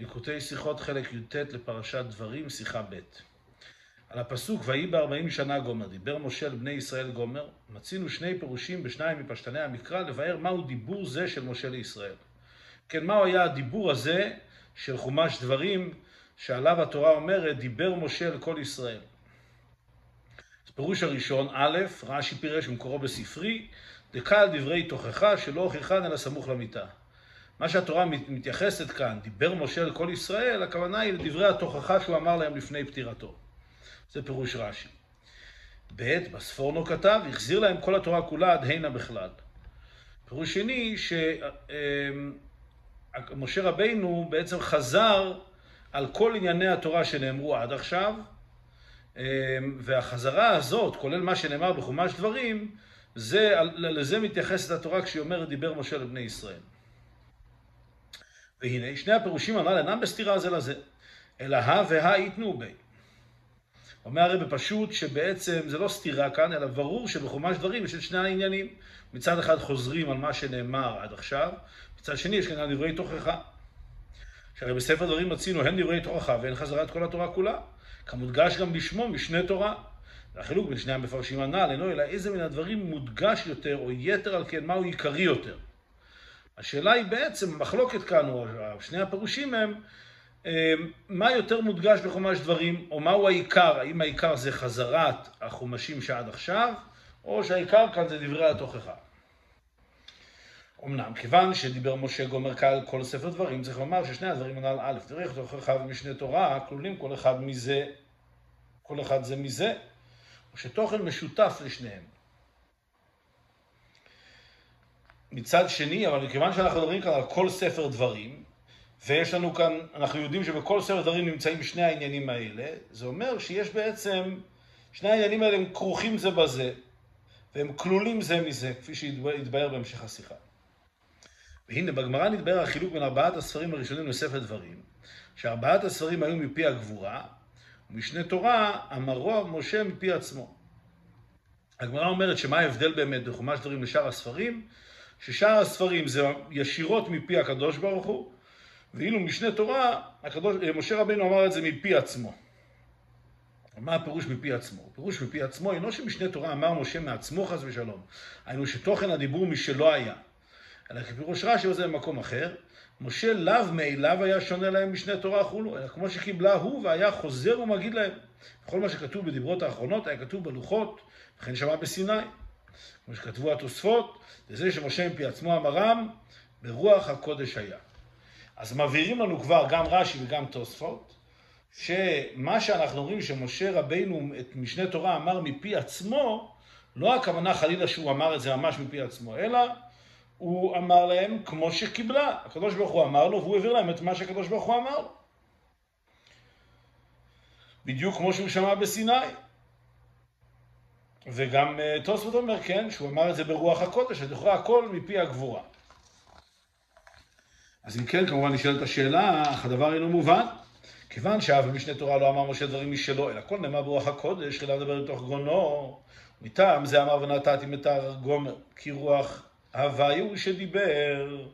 ליקוטי שיחות חלק י"ט לפרשת דברים, שיחה ב'. על הפסוק ויהי בארבעים שנה גומר, דיבר משה לבני ישראל גומר, מצינו שני פירושים בשניים מפשטני המקרא לבאר מהו דיבור זה של משה לישראל. כן, מהו היה הדיבור הזה של חומש דברים שעליו התורה אומרת, דיבר משה לכל ישראל. אז פירוש הראשון, א', רש"י פירש במקורו בספרי, דקל דברי תוכחה שלא הוכיחן אלא סמוך למיטה. מה שהתורה מתייחסת כאן, דיבר משה לכל ישראל, הכוונה היא לדברי התוכחה שהוא אמר להם לפני פטירתו. זה פירוש רש"י. ב', בספורנו כתב, החזיר להם כל התורה כולה עד הנה בכלל. פירוש שני, שמשה רבינו בעצם חזר על כל ענייני התורה שנאמרו עד עכשיו, והחזרה הזאת, כולל מה שנאמר בחומש דברים, זה, לזה מתייחסת התורה כשהיא אומרת דיבר משה לבני ישראל. והנה, שני הפירושים הנ"ל אינם בסתירה זה לזה, אלא הא והא ייתנו בי. אומר הרי בפשוט שבעצם זה לא סתירה כאן, אלא ברור שבחומש דברים יש את שני העניינים. מצד אחד חוזרים על מה שנאמר עד עכשיו, מצד שני יש כאן דברי תוכחה. שהרי בספר דברים מצינו הן דברי תוכחה והן חזרת כל התורה כולה. כמודגש גם בשמו משנה תורה. והחילוק בין שני המפרשים הנ"ל אינו אלא איזה מן הדברים מודגש יותר או יתר על כן מהו עיקרי יותר. השאלה היא בעצם, המחלוקת כאן, או שני הפירושים הם, אה, מה יותר מודגש בחומש דברים, או מהו העיקר, האם העיקר זה חזרת החומשים שעד עכשיו, או שהעיקר כאן זה דברי התוכחה. אמנם, כיוון שדיבר משה גומר קל כל ספר דברים, צריך לומר ששני הדברים הנ"ל, א', דברי תוכחה ומשנה תורה, כלולים כל אחד מזה, כל אחד זה מזה, או שתוכן משותף לשניהם. מצד שני, אבל מכיוון שאנחנו מדברים כאן על כל ספר דברים, ויש לנו כאן, אנחנו יודעים שבכל ספר דברים נמצאים שני העניינים האלה, זה אומר שיש בעצם, שני העניינים האלה הם כרוכים זה בזה, והם כלולים זה מזה, כפי שהתבהר בהמשך השיחה. והנה, בגמרא נתבהר החילוק בין ארבעת הספרים הראשונים לספר דברים, שארבעת הספרים היו מפי הגבורה, ומשנה תורה אמרו משה מפי עצמו. הגמרא אומרת שמה ההבדל באמת בחומש דברים לשאר הספרים? ששאר הספרים זה ישירות מפי הקדוש ברוך הוא, ואילו משנה תורה, הקדוש, משה רבינו אמר את זה מפי עצמו. מה הפירוש מפי עצמו? הפירוש מפי עצמו אינו שמשנה תורה אמר משה מעצמו חס ושלום, היינו שתוכן הדיבור משלו היה, אלא כפירוש רש"י וזה במקום אחר, משה לאו מאליו היה שונה להם משנה תורה כולו, אלא כמו שקיבלה הוא והיה חוזר ומגיד להם. כל מה שכתוב בדברות האחרונות היה כתוב בלוחות, וכן שמע בסיני. כמו שכתבו התוספות, וזה שמשה מפי עצמו אמרם, ברוח הקודש היה. אז מבהירים לנו כבר גם רש"י וגם תוספות, שמה שאנחנו רואים שמשה רבינו את משנה תורה אמר מפי עצמו, לא הכוונה חלילה שהוא אמר את זה ממש מפי עצמו, אלא הוא אמר להם כמו שקיבלה. הקדוש ברוך הוא אמר לו והוא העביר להם את מה שהקדוש ברוך הוא אמר לו. בדיוק כמו שהוא שמע בסיני. וגם אה, תוספות אומר, כן, שהוא אמר את זה ברוח הקודש, לכאורה הכל מפי הגבורה. אז אם כן, כמובן נשאלת השאלה, אך הדבר אינו מובן. כיוון שאב במשנה תורה לא אמר משה דברים משלו, אלא כל נאמר ברוח הקודש, אלא מדבר מתוך גרונו. מטעם זה אמר ונתתי מתר גומר, כי רוח הווי הוא שדיבר.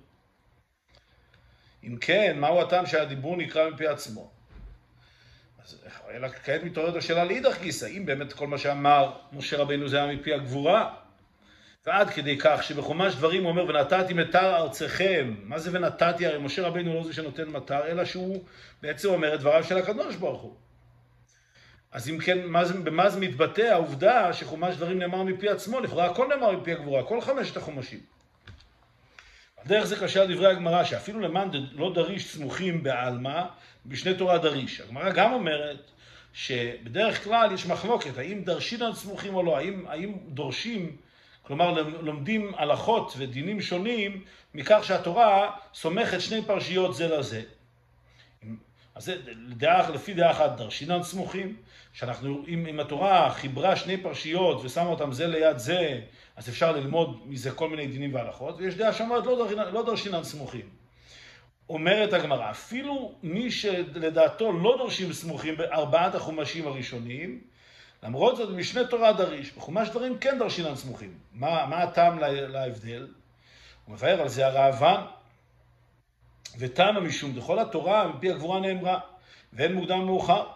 אם כן, מהו הטעם שהדיבור נקרא מפי עצמו? אז אלא כעת מתעוררת השאלה לאידך גיסא, אם באמת כל מה שאמר משה רבינו זה היה מפי הגבורה, ועד כדי כך שבחומש דברים הוא אומר ונתתי מטר ארצכם, מה זה ונתתי? הרי משה רבינו לא זה שנותן מטר, אלא שהוא בעצם אומר את דבריו של הקדוש ברוך הוא. אז אם כן, מה זה, במה זה מתבטא העובדה שחומש דברים נאמר מפי עצמו? לכאורה הכל נאמר מפי הגבורה, כל חמשת החומשים. דרך זה קשה דברי הגמרא, שאפילו למען לא דריש סמוכים בעלמא, בשני תורה דריש. הגמרא גם אומרת שבדרך כלל יש מחלוקת, האם דרשינן סמוכים או לא, האם, האם דורשים, כלומר לומדים הלכות ודינים שונים, מכך שהתורה סומכת שני פרשיות זה לזה. אז זה דעה, לפי דעה אחת דרשינן סמוכים, שאנחנו, אם, אם התורה חיברה שני פרשיות ושמה אותם זה ליד זה, אז אפשר ללמוד מזה כל מיני דינים והלכות, ויש דעה שאומרת לא, לא דרשינן סמוכים. אומרת הגמרא, אפילו מי שלדעתו לא דורשים סמוכים בארבעת החומשים הראשונים, למרות זאת משנה תורה דריש, בחומש דברים כן דרשינן סמוכים. מה, מה הטעם להבדל? הוא מבאר על זה הראב"ן, ותמה משום דכל התורה מפי הגבורה נאמרה, ואין מוקדם ומאוחר.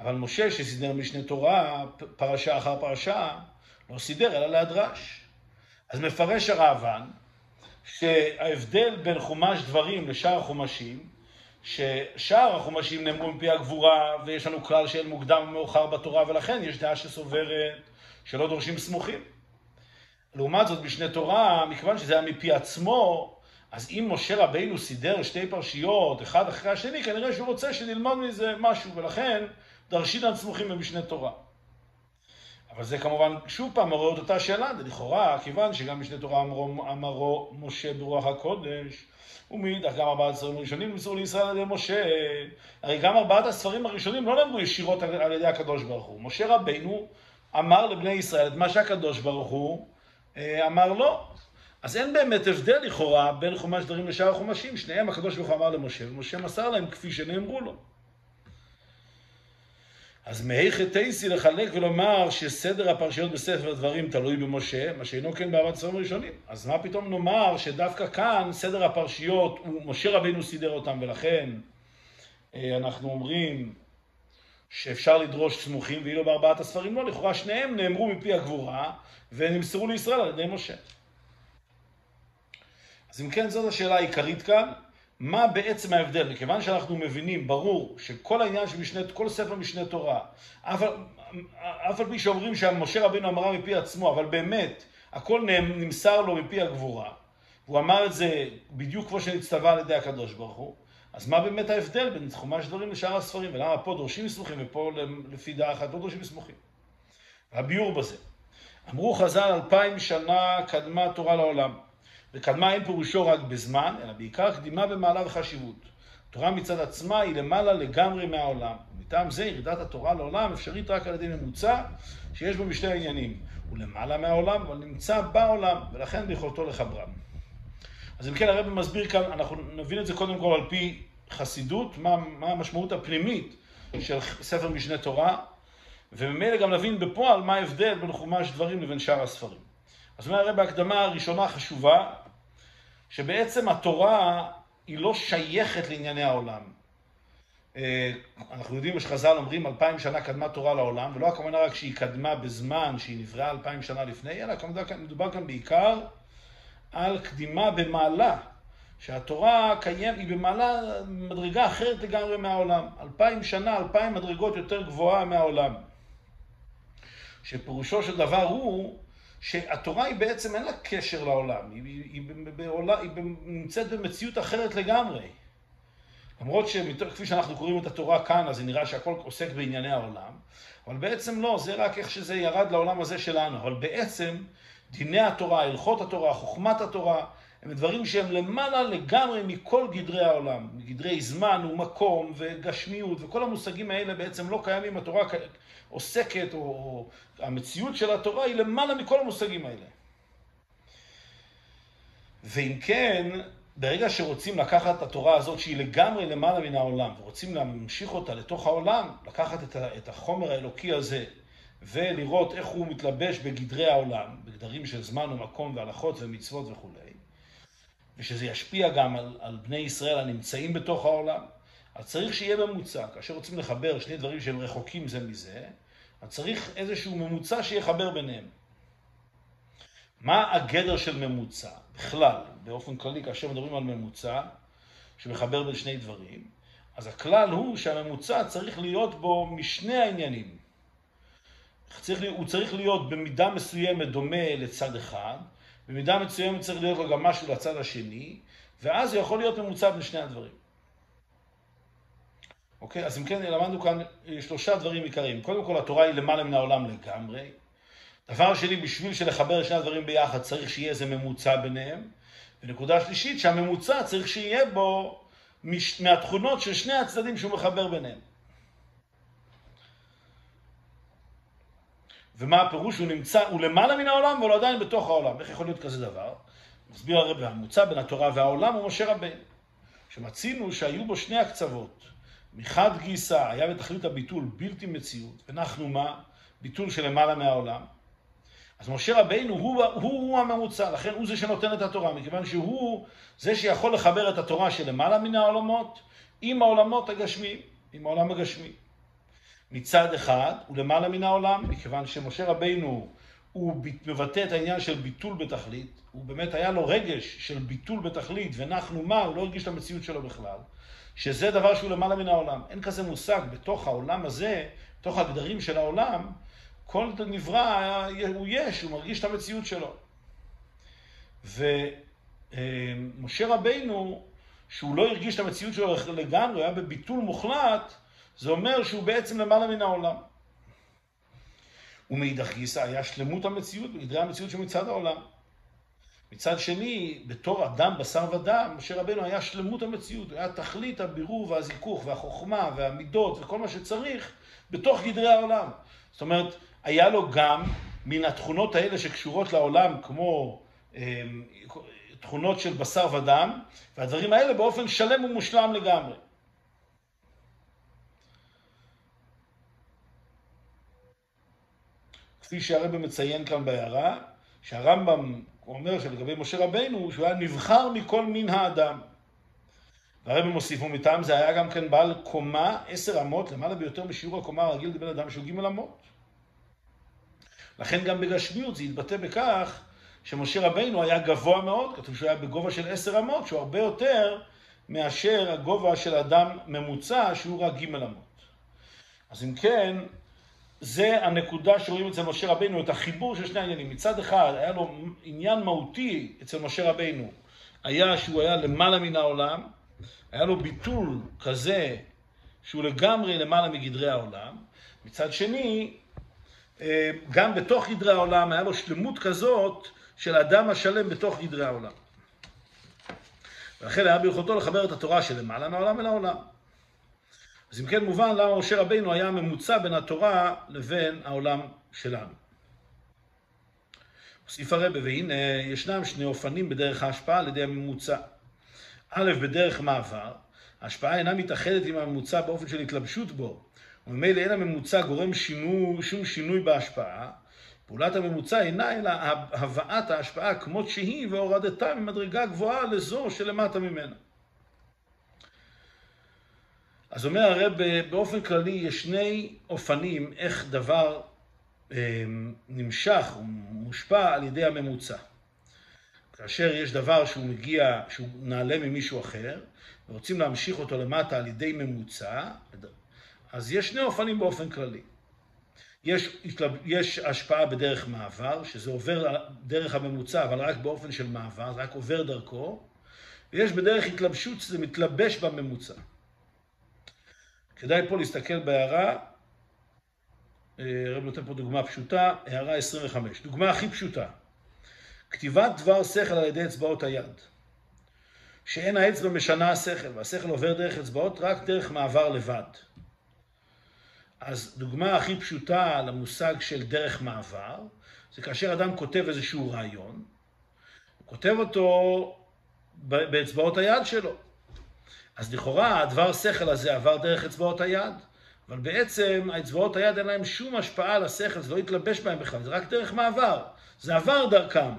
אבל משה שסידר משנה תורה פרשה אחר פרשה, לא סידר אלא להדרש. אז מפרש הרעב"ן שההבדל בין חומש דברים לשאר החומשים, ששאר החומשים נאמרו מפי הגבורה, ויש לנו כלל שאין מוקדם ומאוחר בתורה, ולכן יש דעה שסוברת שלא דורשים סמוכים. לעומת זאת, משנה תורה, מכיוון שזה היה מפי עצמו, אז אם משה רבינו סידר שתי פרשיות, אחד אחרי השני, כנראה שהוא רוצה שנלמד מזה משהו, ולכן דרשינן סמוכים במשנה תורה. אבל זה כמובן, שוב פעם, מעורר את אותה שאלה, לכאורה, כיוון שגם משנה תורה אמרו, אמרו משה ברוח הקודש, ומאידך גם ארבעת הספרים הראשונים נמסרו לישראל על ידי משה. הרי גם ארבעת הספרים הראשונים לא נאמרו ישירות על, ידי הקדוש ברוך הוא. משה רבינו אמר לבני ישראל את מה שהקדוש ברוך הוא אה, אמר לו. אז אין באמת הבדל לכאורה בין חומש דברים לשאר החומשים, שניהם הקדוש ברוך הוא אמר למשה, ומשה מסר להם כפי שנאמרו לו. אז מהיכא תייסי לחלק ולומר שסדר הפרשיות בספר דברים תלוי במשה, מה שאינו כן בארבעת הספרים הראשונים. אז מה פתאום נאמר שדווקא כאן סדר הפרשיות, משה רבינו סידר אותם, ולכן אה, אנחנו אומרים שאפשר לדרוש סמוכים, ואילו בארבעת הספרים לא, לכאורה שניהם נאמרו מפי הגבורה, ונמסרו לישראל על ידי משה. אז אם כן, זאת השאלה העיקרית כאן. מה בעצם ההבדל? מכיוון שאנחנו מבינים, ברור, שכל העניין של משנה, כל ספר משנה תורה, אף, על פי שאומרים שמשה רבינו אמרה מפי עצמו, אבל באמת, הכל נמסר לו מפי הגבורה, והוא אמר את זה בדיוק כמו שנצטווה על ידי הקדוש ברוך הוא, אז מה באמת ההבדל בין חומש דברים לשאר הספרים, ולמה פה דורשים מסמוכים ופה לפי דעה אחת לא דורשים מסמוכים? הביאור בזה. אמרו חז"ל אלפיים שנה קדמה תורה לעולם. וקדמה אין פירושו רק בזמן, אלא בעיקר קדימה במעלה וחשיבות. התורה מצד עצמה היא למעלה לגמרי מהעולם. ומטעם זה ירידת התורה לעולם אפשרית רק על ידי ממוצע שיש בו משתי העניינים. הוא למעלה מהעולם, אבל נמצא בעולם, ולכן ביכולתו לחברם. אז אם כן הרב מסביר כאן, אנחנו נבין את זה קודם כל על פי חסידות, מה, מה המשמעות הפנימית של ספר משנה תורה, וממילא גם נבין בפועל מה ההבדל בין חומש דברים לבין שאר הספרים. אז אומר הרב בהקדמה הראשונה חשובה, שבעצם התורה היא לא שייכת לענייני העולם. אה, אנחנו יודעים שחז"ל אומרים אלפיים שנה קדמה תורה לעולם, ולא הכוונה רק שהיא קדמה בזמן שהיא נבראה אלפיים שנה לפני, אלא מדובר כאן בעיקר על קדימה במעלה, שהתורה קיים, היא במעלה מדרגה אחרת לגמרי מהעולם. אלפיים שנה, אלפיים מדרגות יותר גבוהה מהעולם. שפירושו של דבר הוא שהתורה היא בעצם אין לה קשר לעולם, היא, היא, היא, בעולם, היא נמצאת במציאות אחרת לגמרי. למרות שכפי שאנחנו קוראים את התורה כאן, אז זה נראה שהכל עוסק בענייני העולם, אבל בעצם לא, זה רק איך שזה ירד לעולם הזה שלנו. אבל בעצם דיני התורה, הלכות התורה, חוכמת התורה, הם דברים שהם למעלה לגמרי מכל גדרי העולם, מגדרי זמן ומקום וגשמיות, וכל המושגים האלה בעצם לא קיימים, התורה עוסקת, או המציאות של התורה היא למעלה מכל המושגים האלה. ואם כן, ברגע שרוצים לקחת את התורה הזאת שהיא לגמרי למעלה מן העולם, ורוצים להמשיך אותה לתוך העולם, לקחת את החומר האלוקי הזה ולראות איך הוא מתלבש בגדרי העולם, בגדרים של זמן ומקום והלכות ומצוות וכולי, ושזה ישפיע גם על, על בני ישראל הנמצאים בתוך העולם, אז צריך שיהיה ממוצע. כאשר רוצים לחבר שני דברים שהם רחוקים זה מזה, אז צריך איזשהו ממוצע שיחבר ביניהם. מה הגדר של ממוצע? בכלל, באופן כללי, כאשר מדברים על ממוצע שמחבר בין שני דברים, אז הכלל הוא שהממוצע צריך להיות בו משני העניינים. צריך, הוא צריך להיות במידה מסוימת דומה לצד אחד, במידה מסוימת צריך להיות לו גם משהו לצד השני, ואז הוא יכול להיות ממוצע בין שני הדברים. אוקיי? אז אם כן, למדנו כאן שלושה דברים עיקריים. קודם כל, התורה היא למעלה מן העולם לגמרי. דבר שני, בשביל שלחבר שני הדברים ביחד, צריך שיהיה איזה ממוצע ביניהם. ונקודה שלישית, שהממוצע צריך שיהיה בו מש... מהתכונות של שני הצדדים שהוא מחבר ביניהם. ומה הפירוש? הוא נמצא, הוא למעלה מן העולם, אבל הוא עדיין בתוך העולם. איך יכול להיות כזה דבר? מסביר הרב, הממוצע בין התורה והעולם הוא משה רבינו. שמצינו שהיו בו שני הקצוות. מחד גיסא היה בתכלית הביטול בלתי מציאות, ואנחנו מה? ביטול של למעלה מהעולם. אז משה רבינו הוא, הוא, הוא הממוצע, לכן הוא זה שנותן את התורה, מכיוון שהוא זה שיכול לחבר את התורה שלמעלה מן העולמות עם העולמות הגשמיים, עם העולם הגשמי. מצד אחד הוא למעלה מן העולם, מכיוון שמשה רבינו הוא מבטא את העניין של ביטול בתכלית, הוא באמת היה לו רגש של ביטול בתכלית, ונחנו מה, הוא לא הרגיש את המציאות שלו בכלל, שזה דבר שהוא למעלה מן העולם. אין כזה מושג בתוך העולם הזה, בתוך הגדרים של העולם, כל נברא הוא יש, הוא מרגיש את המציאות שלו. ומשה רבינו, שהוא לא הרגיש את המציאות שלו לגמרי, היה בביטול מוחלט, זה אומר שהוא בעצם למעלה מן העולם. ומאידך גיסא היה שלמות המציאות, בגדרי המציאות שמצד העולם. מצד שני, בתור אדם בשר ודם, משה רבנו היה שלמות המציאות, היה תכלית הבירור והזיכוך והחוכמה והמידות וכל מה שצריך בתוך גדרי העולם. זאת אומרת, היה לו גם מן התכונות האלה שקשורות לעולם, כמו אה, תכונות של בשר ודם, והדברים האלה באופן שלם ומושלם לגמרי. כפי שהרבא מציין כאן בהערה, שהרמב"ם אומר שלגבי משה רבנו, שהוא היה נבחר מכל מין האדם. והרבא מוסיף, ומטעם זה היה גם כן בעל קומה, עשר אמות, למעלה ביותר משיעור הקומה הרגיל לבן אדם שהוא ג' אמות. לכן גם בגשמיות זה התבטא בכך שמשה רבינו היה גבוה מאוד, כתוב שהוא היה בגובה של עשר אמות, שהוא הרבה יותר מאשר הגובה של אדם ממוצע שהוא רק ג' אמות. אז אם כן, זה הנקודה שרואים אצל משה רבינו, את החיבור של שני העניינים. מצד אחד, היה לו עניין מהותי אצל משה רבינו, היה שהוא היה למעלה מן העולם, היה לו ביטול כזה שהוא לגמרי למעלה מגדרי העולם. מצד שני, אה, גם בתוך גדרי העולם היה לו שלמות כזאת של אדם השלם בתוך גדרי העולם. ולכן היה ביכולתו לחבר את התורה שלמעלה מהעולם אל העולם. אז אם כן מובן למה משה רבינו היה ממוצע בין התורה לבין העולם שלנו. הוסיף הרבה, והנה ישנם שני אופנים בדרך ההשפעה על ידי הממוצע. א', בדרך מעבר, ההשפעה אינה מתאחדת עם הממוצע באופן של התלבשות בו, וממילא אין הממוצע גורם שינו, שום שינוי בהשפעה. פעולת הממוצע אינה אלא הבאת ההשפעה כמות שהיא והורדתה ממדרגה גבוהה לזו שלמטה ממנה. אז אומר הרב, באופן כללי יש שני אופנים איך דבר אה, נמשך, הוא מושפע על ידי הממוצע. כאשר יש דבר שהוא מגיע, שהוא נעלה ממישהו אחר, ורוצים להמשיך אותו למטה על ידי ממוצע, אז יש שני אופנים באופן כללי. יש, יש השפעה בדרך מעבר, שזה עובר דרך הממוצע, אבל רק באופן של מעבר, זה רק עובר דרכו, ויש בדרך התלבשות שזה מתלבש בממוצע. כדאי פה להסתכל בהערה, אה, הרב נותן פה דוגמה פשוטה, הערה 25. דוגמה הכי פשוטה, כתיבת דבר שכל על ידי אצבעות היד. שאין האצבע משנה השכל, והשכל עובר דרך אצבעות רק דרך מעבר לבד. אז דוגמה הכי פשוטה למושג של דרך מעבר, זה כאשר אדם כותב איזשהו רעיון, הוא כותב אותו באצבעות היד שלו. אז לכאורה הדבר שכל הזה עבר דרך אצבעות היד, אבל בעצם האצבעות היד אין להם שום השפעה על השכל, זה לא התלבש בהם בכלל, זה רק דרך מעבר, זה עבר דרכם.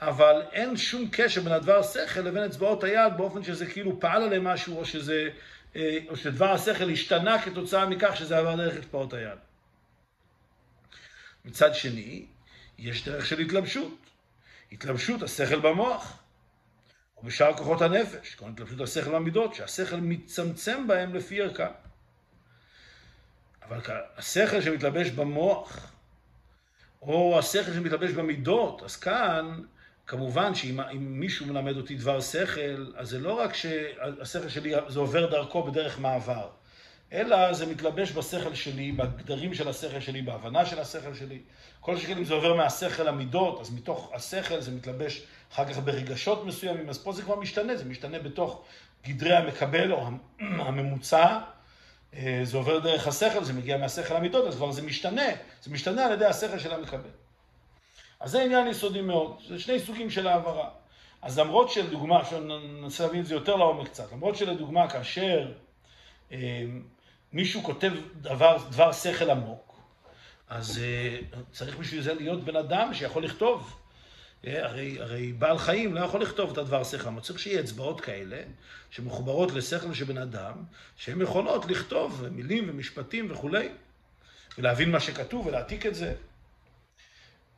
אבל אין שום קשר בין הדבר שכל לבין אצבעות היד באופן שזה כאילו פעל עליהם משהו, או שזה, אה, או שדבר השכל השתנה כתוצאה מכך שזה עבר דרך אצבעות היד. מצד שני, יש דרך של התלבשות. התלבשות השכל במוח. או בשאר כוחות הנפש, כלומר התלבשות השכל והמידות, שהשכל מצמצם בהם לפי ערכה. אבל השכל שמתלבש במוח, או השכל שמתלבש במידות, אז כאן, כמובן שאם מישהו מלמד אותי דבר שכל, אז זה לא רק שהשכל שלי, זה עובר דרכו בדרך מעבר, אלא זה מתלבש בשכל שלי, בגדרים של השכל שלי, בהבנה של השכל שלי. כל שכן אם זה עובר מהשכל למידות, אז מתוך השכל זה מתלבש אחר כך ברגשות מסוימים, אז פה זה כבר משתנה, זה משתנה בתוך גדרי המקבל או הממוצע, אה, זה עובר דרך השכל, זה מגיע מהשכל למידות, אז כבר זה משתנה, זה משתנה על ידי השכל של המקבל. אז זה עניין יסודי מאוד, זה שני סוגים של העברה. אז למרות שלדוגמה, עכשיו ננסה להבין את זה יותר לעומק קצת, למרות שלדוגמה כאשר אה, מישהו כותב דבר, דבר שכל עמוק, אז צריך בשביל זה להיות בן אדם שיכול לכתוב. הרי, הרי בעל חיים לא יכול לכתוב את הדבר שכל, אבל צריך שיהיה אצבעות כאלה, שמחוברות לשכל של בן אדם, שהן יכולות לכתוב מילים ומשפטים וכולי, ולהבין מה שכתוב ולהעתיק את זה.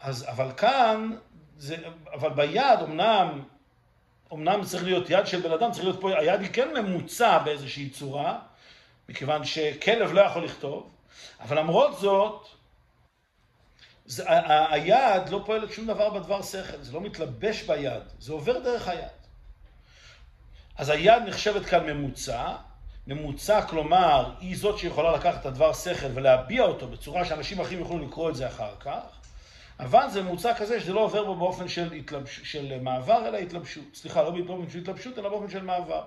אז, אבל כאן, זה, אבל ביד, אמנם, אמנם צריך להיות יד של בן אדם, צריך להיות פה, היד היא כן ממוצע באיזושהי צורה, מכיוון שכלב לא יכול לכתוב, אבל למרות זאת, זה, היד לא פועלת שום דבר בדבר שכל, זה לא מתלבש ביד, זה עובר דרך היד. אז היד נחשבת כאן ממוצע, ממוצע כלומר היא זאת שיכולה לקחת את הדבר שכל ולהביע אותו בצורה שאנשים אחרים יוכלו לקרוא את זה אחר כך, אבל זה ממוצע כזה שזה לא עובר בו באופן של, התלבש, של מעבר אלא התלבשות, סליחה, לא באופן של התלבשות אלא באופן של מעבר.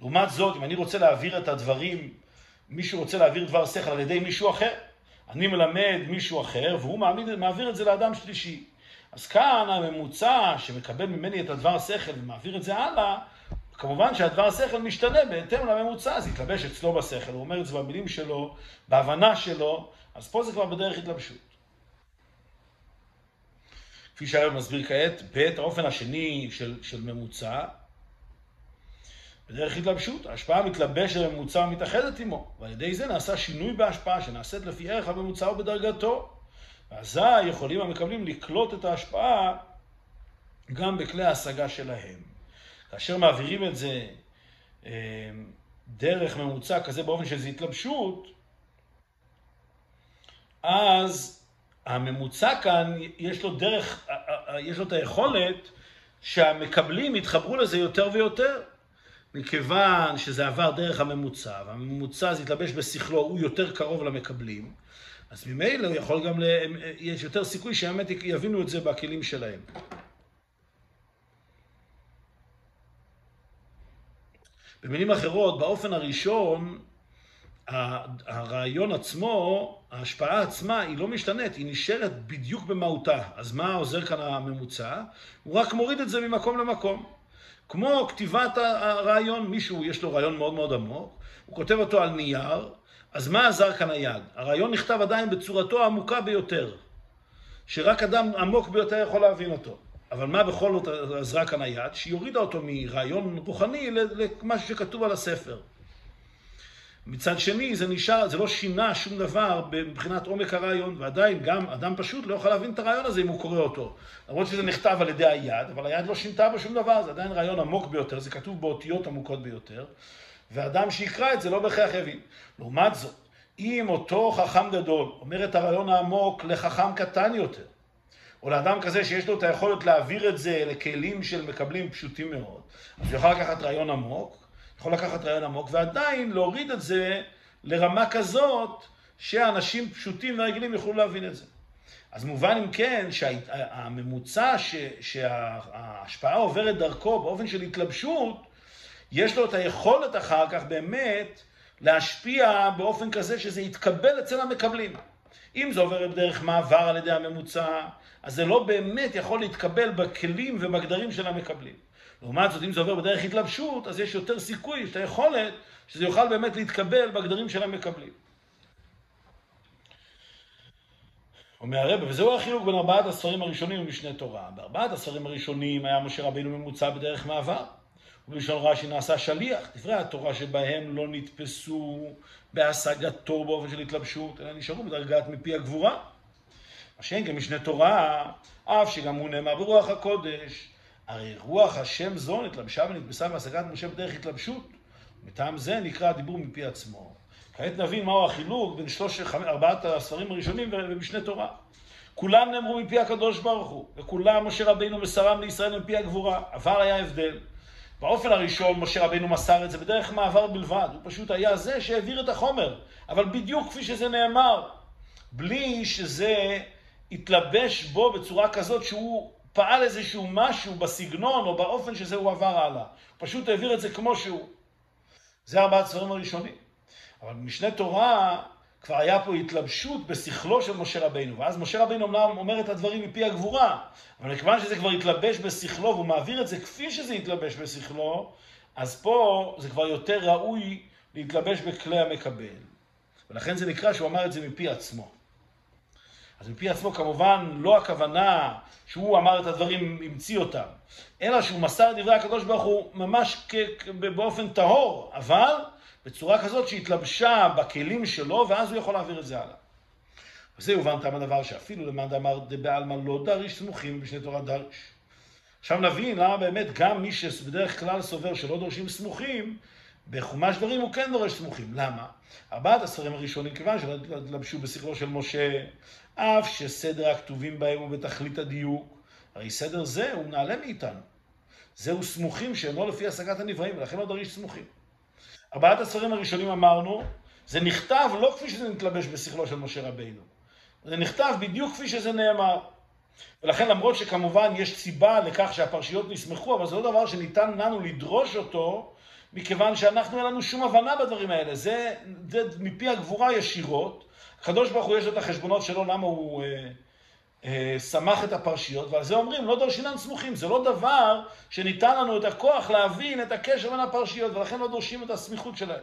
לעומת זאת, אם אני רוצה להעביר את הדברים, מישהו רוצה להעביר דבר שכל על ידי מישהו אחר, אני מלמד מישהו אחר, והוא מעמיד, מעביר את זה לאדם שלישי. אז כאן הממוצע שמקבל ממני את הדבר השכל ומעביר את זה הלאה, כמובן שהדבר השכל משתנה בהתאם לממוצע, זה יתלבש אצלו בשכל, הוא אומר את זה במילים שלו, בהבנה שלו, אז פה זה כבר בדרך התלבשות. כפי שהיום מסביר כעת, ב' האופן השני של, של ממוצע, בדרך התלבשות, ההשפעה מתלבשת בממוצע ומתאחדת עמו, ועל ידי זה נעשה שינוי בהשפעה שנעשית לפי ערך הממוצע ובדרגתו. ואזי יכולים המקבלים לקלוט את ההשפעה גם בכלי ההשגה שלהם. כאשר מעבירים את זה אה, דרך ממוצע כזה באופן שזה התלבשות, אז הממוצע כאן, יש לו דרך, אה, אה, יש לו את היכולת שהמקבלים יתחברו לזה יותר ויותר. מכיוון שזה עבר דרך הממוצע, והממוצע הזה התלבש בשכלו, הוא יותר קרוב למקבלים, אז ממילא הוא יכול גם, ל... יש יותר סיכוי שהאמת יבינו את זה בכלים שלהם. במילים אחרות, באופן הראשון, הרעיון עצמו, ההשפעה עצמה, היא לא משתנית, היא נשארת בדיוק במהותה. אז מה עוזר כאן הממוצע? הוא רק מוריד את זה ממקום למקום. כמו כתיבת הרעיון, מישהו יש לו רעיון מאוד מאוד עמוק, הוא כותב אותו על נייר, אז מה עזר כאן היד? הרעיון נכתב עדיין בצורתו העמוקה ביותר, שרק אדם עמוק ביותר יכול להבין אותו. אבל מה בכל זאת עזרה כאן היד? שהיא הורידה אותו מרעיון רוחני למשהו שכתוב על הספר. מצד שני, זה נשאר, זה לא שינה שום דבר מבחינת עומק הרעיון, ועדיין גם אדם פשוט לא יכול להבין את הרעיון הזה אם הוא קורא אותו. למרות שזה נכתב על ידי היד, אבל היד לא שינתה בו שום דבר, זה עדיין רעיון עמוק ביותר, זה כתוב באותיות עמוקות ביותר, ואדם שיקרא את זה לא בהכרח יבין. לעומת זאת, אם אותו חכם גדול אומר את הרעיון העמוק לחכם קטן יותר, או לאדם כזה שיש לו את היכולת להעביר את זה לכלים של מקבלים פשוטים מאוד, אז הוא יכול לקחת רעיון עמוק, יכול לקחת רעיון עמוק ועדיין להוריד את זה לרמה כזאת שאנשים פשוטים ורגילים יוכלו להבין את זה. אז מובן אם כן שהממוצע ש, שההשפעה עוברת דרכו באופן של התלבשות, יש לו את היכולת אחר כך באמת להשפיע באופן כזה שזה יתקבל אצל המקבלים. אם זה עובר בדרך מעבר על ידי הממוצע, אז זה לא באמת יכול להתקבל בכלים ובגדרים של המקבלים. לעומת זאת, אם זה עובר בדרך התלבשות, אז יש יותר סיכוי, יש את היכולת, שזה יוכל באמת להתקבל בגדרים של המקבלים. אומר הרב, וזהו החילוק בין ארבעת הספרים הראשונים ומשנה תורה. בארבעת הספרים הראשונים היה משה רבינו ממוצע בדרך מעבר. ובלשון רש"י נעשה שליח. דברי התורה שבהם לא נתפסו בהשגתו באופן של התלבשות, אלא נשארו בדרגת מפי הגבורה. מה שאין כמשנה תורה, אף שגם הוא נאמר ברוח הקודש, הרי רוח השם זו נתלבשה ונתפסה בהשגת משה בדרך התלבשות. מטעם זה נקרא הדיבור מפי עצמו. כעת נבין מהו החילוק בין שלושת, ארבעת הספרים הראשונים ומשנה תורה. כולם נאמרו מפי הקדוש ברוך הוא, וכולם משה רבינו מסרם לישראל מפי הגבורה, אבל היה הבדל. באופן הראשון משה רבינו מסר את זה בדרך מעבר בלבד, הוא פשוט היה זה שהעביר את החומר, אבל בדיוק כפי שזה נאמר, בלי שזה התלבש בו בצורה כזאת שהוא פעל איזשהו משהו בסגנון או באופן שזה הוא עבר הלאה. הוא פשוט העביר את זה כמו שהוא. זה ארבעת ספרים הראשונים. אבל במשנה תורה כבר היה פה התלבשות בשכלו של משה רבינו. ואז משה רבינו אמנם אומר את הדברים מפי הגבורה, אבל מכיוון שזה כבר התלבש בשכלו והוא מעביר את זה כפי שזה התלבש בשכלו, אז פה זה כבר יותר ראוי להתלבש בכלי המקבל. ולכן זה נקרא שהוא אמר את זה מפי עצמו. אז מפי עצמו כמובן לא הכוונה שהוא אמר את הדברים, המציא אותם, אלא שהוא מסר את דברי הקדוש ברוך הוא ממש באופן טהור, אבל בצורה כזאת שהתלבשה בכלים שלו, ואז הוא יכול להעביר את זה הלאה. וזה יובן טעם הדבר שאפילו למאן דאמר דבעלמא לא דריש סמוכים בשני תורה דריש. עכשיו נבין למה באמת גם מי שבדרך כלל סובר שלא דורשים סמוכים, בחומש דברים הוא כן דורש סמוכים. למה? ארבעת הספרים הראשונים, כיוון שלבשו בשכלו של משה, אף שסדר הכתובים בהם הוא בתכלית הדיוק, הרי סדר זה הוא נעלה מאיתנו. זהו סמוכים שאינו לפי השגת הנבראים, ולכן לא דריש סמוכים. ארבעת הספרים הראשונים אמרנו, זה נכתב לא כפי שזה נתלבש בשכלו של משה רבינו. זה נכתב בדיוק כפי שזה נאמר. ולכן למרות שכמובן יש סיבה לכך שהפרשיות נסמכו, אבל זה לא דבר שניתן לנו לדרוש אותו, מכיוון שאנחנו אין לנו שום הבנה בדברים האלה. זה, זה מפי הגבורה ישירות. הקדוש ברוך הוא יש לו את החשבונות שלו, למה הוא אה, אה, שמח את הפרשיות, ועל זה אומרים, לא דורשינן סמוכים. זה לא דבר שניתן לנו את הכוח להבין את הקשר בין הפרשיות, ולכן לא דורשים את הסמיכות שלהם.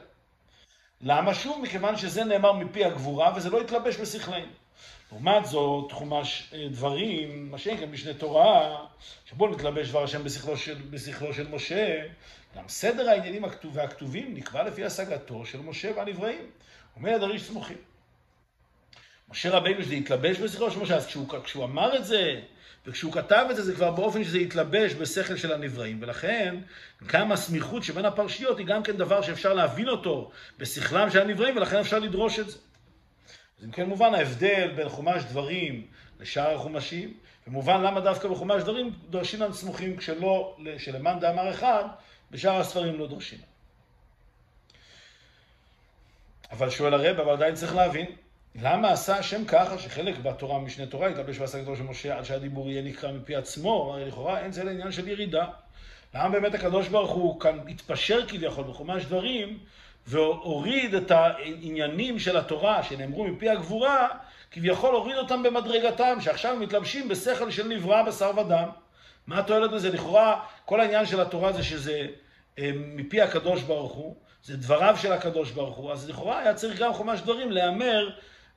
למה? שוב, מכיוון שזה נאמר מפי הגבורה, וזה לא התלבש בשכלנו. לעומת זאת, חומש אה, דברים, מה שאין כאן משנה תורה, שבו נתלבש דבר השם בשכלו של, בשכלו של משה, גם סדר העניינים הכתוב, והכתובים נקבע לפי השגתו של משה והנבראים. אומר הדריש סמוכים. משה רבינו שזה התלבש בשכלו של משה, אז כשהוא, כשהוא אמר את זה, וכשהוא כתב את זה, זה כבר באופן שזה התלבש בשכל של הנבראים, ולכן גם הסמיכות שבין הפרשיות היא גם כן דבר שאפשר להבין אותו בשכלם של הנבראים, ולכן אפשר לדרוש את זה. אז אם כן מובן ההבדל בין חומש דברים לשאר החומשים, ומובן למה דווקא בחומש דברים דורשים לנו סמוכים כשלא, שלמאן דאמר אחד, בשאר הספרים לא דורשים. אבל שואל הרב, אבל עדיין צריך להבין, למה עשה השם ככה שחלק בתורה משנה תורה יתלבש בהשגתו של משה עד שהדיבור יהיה נקרא מפי עצמו, הרי לכאורה אין זה לעניין של ירידה. למה באמת הקדוש ברוך הוא כאן התפשר כביכול בחומש דברים והוריד את העניינים של התורה שנאמרו מפי הגבורה, כביכול הוריד אותם במדרגתם, שעכשיו מתלבשים בשכל של נברא בשר ודם. מה התועלת בזה? לכאורה, כל העניין של התורה זה שזה אה, מפי הקדוש ברוך הוא, זה דבריו של הקדוש ברוך הוא, אז לכאורה היה צריך גם חומש דברים להיאמר,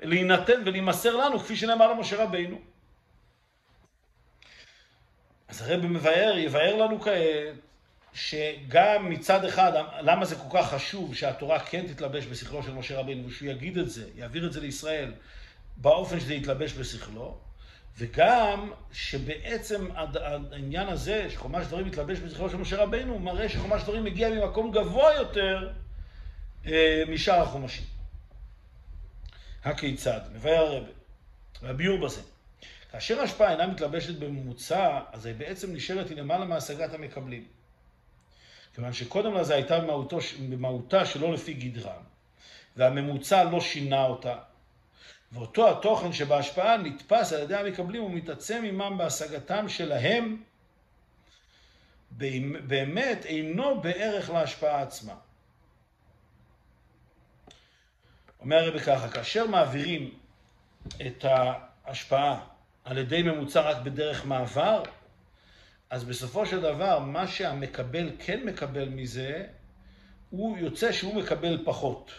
להינתן ולהימסר לנו, כפי שנאמר למשה רבינו. אז הרב מבאר, יבאר לנו כעת שגם מצד אחד, למה זה כל כך חשוב שהתורה כן תתלבש בשכלו של משה רבינו, ושהוא יגיד את זה, יעביר את זה לישראל, באופן שזה יתלבש בשכלו, וגם שבעצם העניין הזה, שחומש דברים מתלבש בשכלו של משה רבינו, מראה שחומש דברים מגיע ממקום גבוה יותר אה, משאר החומשים. הכיצד? מבאר הרבה, והביאור בזה. כאשר ההשפעה אינה מתלבשת בממוצע, אז היא בעצם נשארת היא למעלה מהשגת המקבלים. כיוון שקודם לזה הייתה במהותו, במהותה שלא לפי גדרם, והממוצע לא שינה אותה. ואותו התוכן שבהשפעה נתפס על ידי המקבלים ומתעצם עמם בהשגתם שלהם, באמת אינו בערך להשפעה עצמה. אומר הרבי ככה, כאשר מעבירים את ההשפעה על ידי ממוצע רק בדרך מעבר, אז בסופו של דבר, מה שהמקבל כן מקבל מזה, הוא יוצא שהוא מקבל פחות.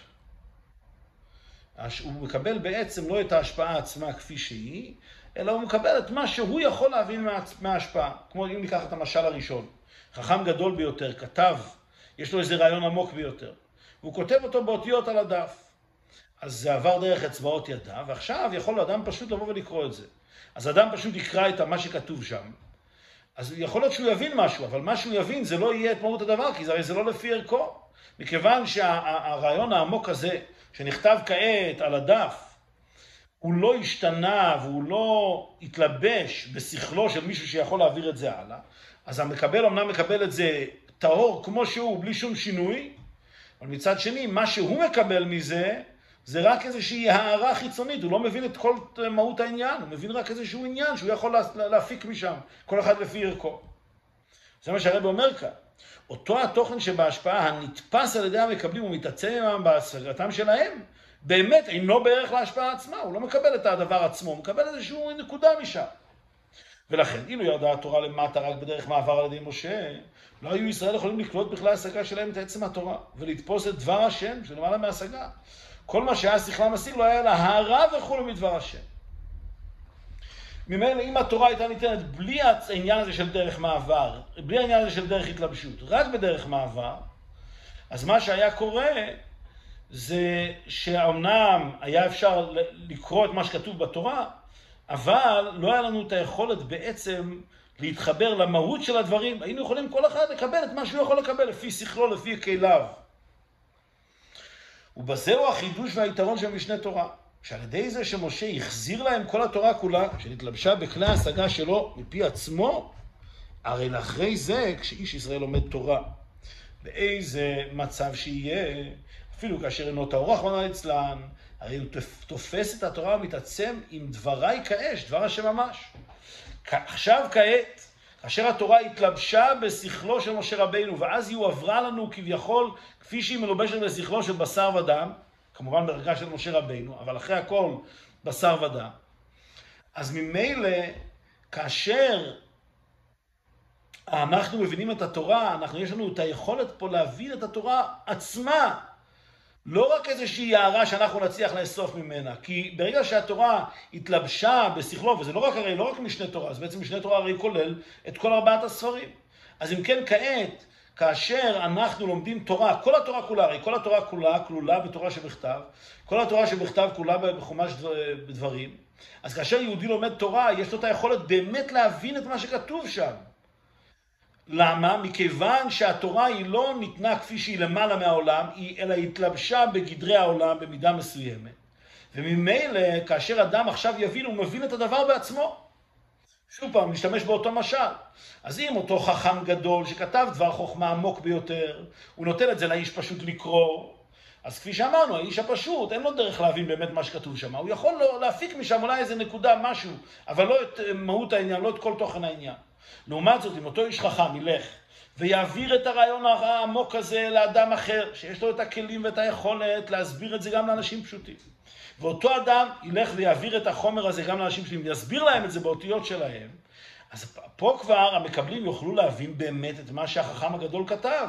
הוא מקבל בעצם לא את ההשפעה עצמה כפי שהיא, אלא הוא מקבל את מה שהוא יכול להבין מההשפעה. כמו אם ניקח את המשל הראשון. חכם גדול ביותר, כתב, יש לו איזה רעיון עמוק ביותר. והוא כותב אותו באותיות על הדף. אז זה עבר דרך אצבעות ידיו, ועכשיו יכול אדם פשוט לבוא ולקרוא את זה. אז אדם פשוט יקרא את מה שכתוב שם, אז יכול להיות שהוא יבין משהו, אבל מה שהוא יבין זה לא יהיה את מהות הדבר, כי זה, זה לא לפי ערכו. מכיוון שהרעיון שה, העמוק הזה, שנכתב כעת על הדף, הוא לא השתנה והוא לא התלבש בשכלו של מישהו שיכול להעביר את זה הלאה, אז המקבל אמנם מקבל את זה טהור כמו שהוא, בלי שום שינוי, אבל מצד שני, מה שהוא מקבל מזה, זה רק איזושהי הערה חיצונית, הוא לא מבין את כל מהות העניין, הוא מבין רק איזשהו עניין שהוא יכול להפיק משם, כל אחד לפי ערכו. זה מה שהרב אומר כאן. אותו התוכן שבהשפעה הנתפס על ידי המקבלים ומתעצם עמם בהשגתם שלהם, באמת אינו בערך להשפעה עצמה, הוא לא מקבל את הדבר עצמו, הוא מקבל איזושהי נקודה משם. ולכן, אילו ירדה התורה למטה רק בדרך מעבר על ידי משה, לא היו ישראל יכולים לקלוט בכלל השגה שלהם את עצם התורה, ולתפוס את דבר השם שלמעלה מהשגה. כל מה שהיה שכלם משיג לא היה לה הערה וכולו מדבר השם. ממילא אם התורה הייתה ניתנת בלי העניין הזה של דרך מעבר, בלי העניין הזה של דרך התלבשות, רק בדרך מעבר, אז מה שהיה קורה זה שאומנם היה אפשר לקרוא את מה שכתוב בתורה, אבל לא היה לנו את היכולת בעצם להתחבר למהות של הדברים. היינו יכולים כל אחד לקבל את מה שהוא יכול לקבל לפי שכלו, לפי כליו. ובזהו החידוש והיתרון של משנה תורה. שעל ידי זה שמשה החזיר להם כל התורה כולה, שנתלבשה בכלי ההשגה שלו מפי עצמו, הרי לאחרי זה, כשאיש ישראל לומד תורה, באיזה מצב שיהיה, אפילו כאשר אינו טהור רחמנא ליצלן, הרי הוא תופס את התורה ומתעצם עם דבריי כאש, דבר השם ממש. עכשיו כעת, כאשר התורה התלבשה בשכלו של משה רבינו, ואז היא הועברה לנו כביכול, כפי שהיא מלובשת בשכלו של בשר ודם, כמובן ברגע של משה רבינו, אבל אחרי הכל בשר ודם, אז ממילא, כאשר אנחנו מבינים את התורה, אנחנו, יש לנו את היכולת פה להבין את התורה עצמה. לא רק איזושהי הערה שאנחנו נצליח לאסוף ממנה, כי ברגע שהתורה התלבשה בשכלו, וזה לא רק הרי, לא רק משנה תורה, זה בעצם משנה תורה הרי כולל את כל ארבעת הספרים. אז אם כן, כעת, כאשר אנחנו לומדים תורה, כל התורה כולה, הרי כל התורה כולה כלולה בתורה שבכתב, כל התורה שבכתב כולה בחומש דברים, אז כאשר יהודי לומד תורה, יש לו את היכולת באמת להבין את מה שכתוב שם. למה? מכיוון שהתורה היא לא ניתנה כפי שהיא למעלה מהעולם, אלא התלבשה בגדרי העולם במידה מסוימת. וממילא, כאשר אדם עכשיו יבין, הוא מבין את הדבר בעצמו. שוב פעם, נשתמש באותו משל. אז אם אותו חכם גדול שכתב דבר חוכמה עמוק ביותר, הוא נותן את זה לאיש פשוט לקרוא, אז כפי שאמרנו, האיש הפשוט, אין לו דרך להבין באמת מה שכתוב שם. הוא יכול להפיק משם אולי איזה נקודה, משהו, אבל לא את מהות העניין, לא את כל תוכן העניין. לעומת זאת, אם אותו איש חכם ילך ויעביר את הרעיון העמוק הזה לאדם אחר, שיש לו את הכלים ואת היכולת להסביר את זה גם לאנשים פשוטים. ואותו אדם ילך ויעביר את החומר הזה גם לאנשים פשוטים, ויסביר להם את זה באותיות שלהם, אז פה כבר המקבלים יוכלו להבין באמת את מה שהחכם הגדול כתב,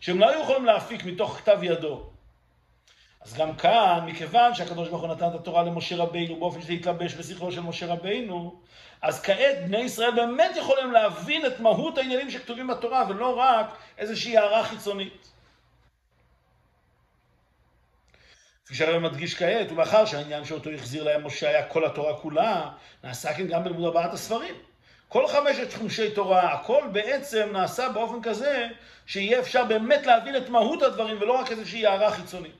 שהם לא היו יכולים להפיק מתוך כתב ידו. אז גם כאן, מכיוון שהקדוש ברוך הוא נתן את התורה למשה רבינו באופן שזה יתלבש בשכלו של משה רבינו, אז כעת בני ישראל באמת יכולים להבין את מהות העניינים שכתובים בתורה, ולא רק איזושהי הערה חיצונית. כפי שהרב מדגיש כעת, ומאחר שהעניין שאותו החזיר להם משה היה כל התורה כולה, נעשה כן גם בלימוד ארבעת הספרים. כל חמשת חומשי תורה, הכל בעצם נעשה באופן כזה, שיהיה אפשר באמת להבין את מהות הדברים, ולא רק איזושהי הערה חיצונית.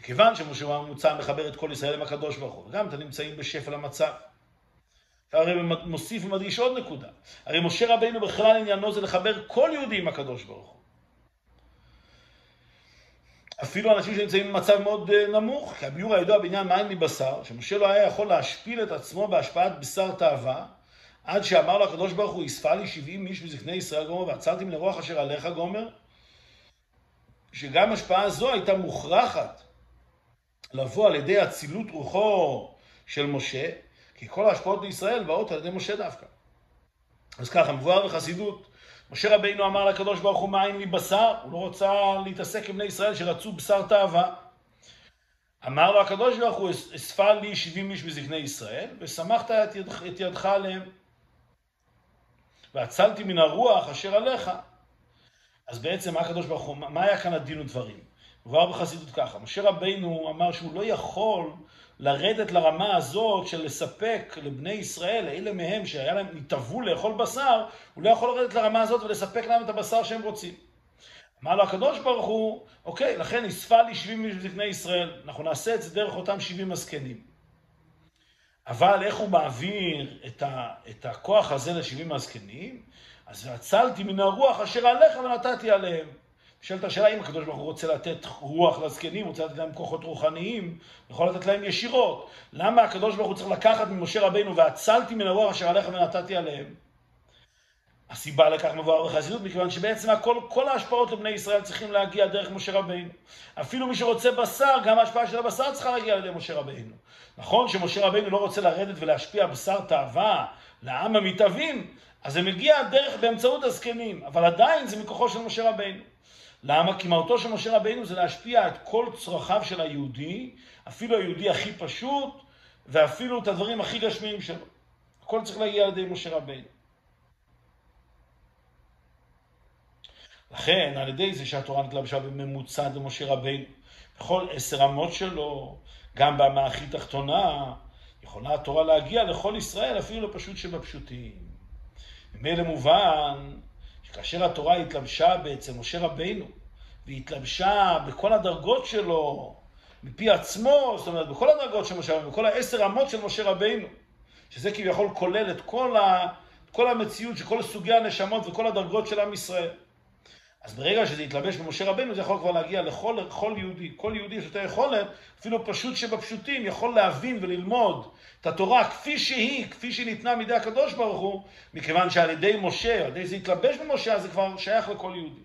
וכיוון שמשה הממוצע מחבר את כל ישראל עם הקדוש ברוך הוא, וגם אתם נמצאים בשפל המצב. והרי מוסיף ומדגיש עוד נקודה. הרי משה רבינו בכלל עניינו זה לחבר כל יהודי עם הקדוש ברוך הוא. אפילו אנשים שנמצאים במצב מאוד אה, נמוך, כי הביור הידוע בעניין מים מבשר, שמשה לא היה יכול להשפיל את עצמו בהשפעת בשר תאווה, עד שאמר לו הקדוש ברוך הוא, יספה לי שבעים איש מזקני ישראל גומר, ועצרתי מן הרוח אשר עליך גומר, שגם השפעה זו הייתה מוכרחת לבוא על ידי אצילות רוחו של משה, כי כל ההשפעות בישראל באות על ידי משה דווקא. אז ככה, מבואר בחסידות, משה רבינו אמר לקדוש ברוך הוא מאין לי בשר, הוא לא רצה להתעסק עם בני ישראל שרצו בשר תאווה. אמר לו הקדוש ברוך הוא, אספה לי שבעים איש בזקני ישראל, ושמחת את, יד, את ידך עליהם. והצלתי מן הרוח אשר עליך. אז בעצם מה הקדוש ברוך הוא, מה היה כאן הדין ודברים? מבואר בחסידות ככה, משה רבינו אמר שהוא לא יכול לרדת לרמה הזאת של לספק לבני ישראל, אלה מהם שהיה להם, התאוו לאכול בשר, הוא לא יכול לרדת לרמה הזאת ולספק להם את הבשר שהם רוצים. אמר לו הקדוש ברוך הוא, אוקיי, לכן אספה לי שבעים איש בזקני ישראל, אנחנו נעשה את זה דרך אותם שבעים הזקנים. אבל איך הוא מעביר את, ה, את הכוח הזה לשבעים הזקנים? אז והצלתי מן הרוח אשר עליך ונתתי עליהם. נשאלת השאלה אם הקדוש ברוך הוא רוצה לתת רוח לזקנים, רוצה לתת להם כוחות רוחניים, יכול לתת להם ישירות. למה הקדוש ברוך הוא צריך לקחת ממשה רבינו והצלתי מן הרוח אשר עליך ונתתי עליהם? הסיבה לכך מבואר בחסידות, מכיוון שבעצם הכל, כל ההשפעות לבני ישראל צריכים להגיע דרך משה רבינו. אפילו מי שרוצה בשר, גם ההשפעה של הבשר צריכה להגיע על ידי משה רבינו. נכון שמשה רבינו לא רוצה לרדת ולהשפיע בשר תאווה לעם המתאבים, אז זה מגיע דרך באמצעות הזקנים, אבל עדיין זה מכוחו של משה רבינו. למה? כי מהותו של משה רבינו זה להשפיע את כל צרכיו של היהודי, אפילו היהודי הכי פשוט, ואפילו את הדברים הכי גשמיים שלו. הכל צריך להגיע על ידי משה רבינו. לכן, על ידי זה שהתורה נתלבשה בממוצע למשה רבינו, בכל עשר אמות שלו, גם באמה הכי תחתונה, יכולה התורה להגיע לכל ישראל, אפילו לפשוט שבפשוטים. ממילא מובן שכאשר התורה התלבשה בעצם משה רבינו, והתלבשה בכל הדרגות שלו, מפי עצמו, זאת אומרת, בכל הדרגות של משה רבינו, בכל העשר אמות של משה רבינו, שזה כביכול כולל את כל, ה, כל המציאות של כל סוגי הנשמות וכל הדרגות של עם ישראל. אז ברגע שזה יתלבש במשה רבנו, זה יכול כבר להגיע לכל, לכל יהודי. כל יהודי יש את היכולת, אפילו פשוט שבפשוטים, יכול להבין וללמוד את התורה כפי שהיא, כפי שהיא ניתנה מידי הקדוש ברוך הוא, מכיוון שעל ידי משה, על ידי זה יתלבש במשה, אז זה כבר שייך לכל יהודי.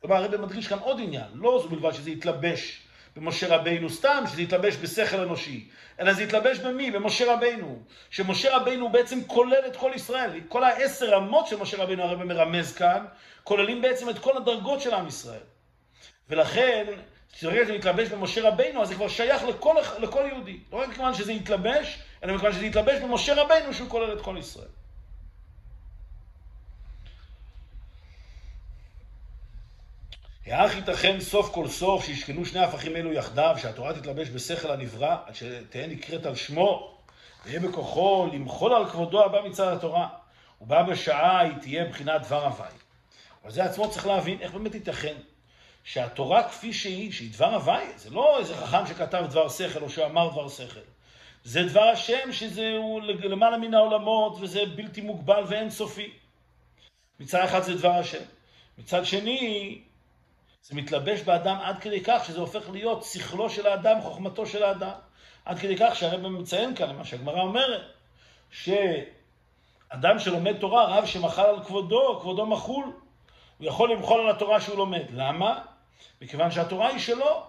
כלומר, הרב מדגיש כאן עוד עניין, לא זו בלבד שזה יתלבש במשה רבינו סתם, שזה יתלבש בשכל אנושי, אלא זה יתלבש במי? במשה רבינו. שמשה רבינו בעצם כולל את כל ישראל. כל העשר רמות של משה רבינו, הרב מרמז כאן, כוללים בעצם את כל הדרגות של עם ישראל. ולכן, כשרגע זה מתלבש במשה רבינו, אז זה כבר שייך לכל, לכל יהודי. לא רק מכיוון שזה יתלבש, אלא מכיוון שזה יתלבש במשה רבינו, שהוא כולל את כל ישראל. האח ייתכן סוף כל סוף שישכנו שני הפכים אלו יחדיו, שהתורה תתלבש בשכל הנברא, עד שתהא נקראת על שמו, ויהיה בכוחו למחול על כבודו הבא מצד התורה, ובה בשעה היא תהיה בחינת דבר הוואי. אבל זה עצמו צריך להבין איך באמת ייתכן שהתורה כפי שהיא, שהיא דבר הוואי, זה לא איזה חכם שכתב דבר שכל או שאמר דבר שכל. זה דבר השם שזהו למעלה מן העולמות וזה בלתי מוגבל ואין סופי. מצד אחד זה דבר השם. מצד שני, זה מתלבש באדם עד כדי כך שזה הופך להיות שכלו של האדם, חוכמתו של האדם. עד כדי כך שהרבא מציין כאן, מה שהגמרא אומרת, שאדם שלומד תורה, רב שמחל על כבודו, כבודו מחול. הוא יכול למחול על התורה שהוא לומד. למה? מכיוון שהתורה היא שלו.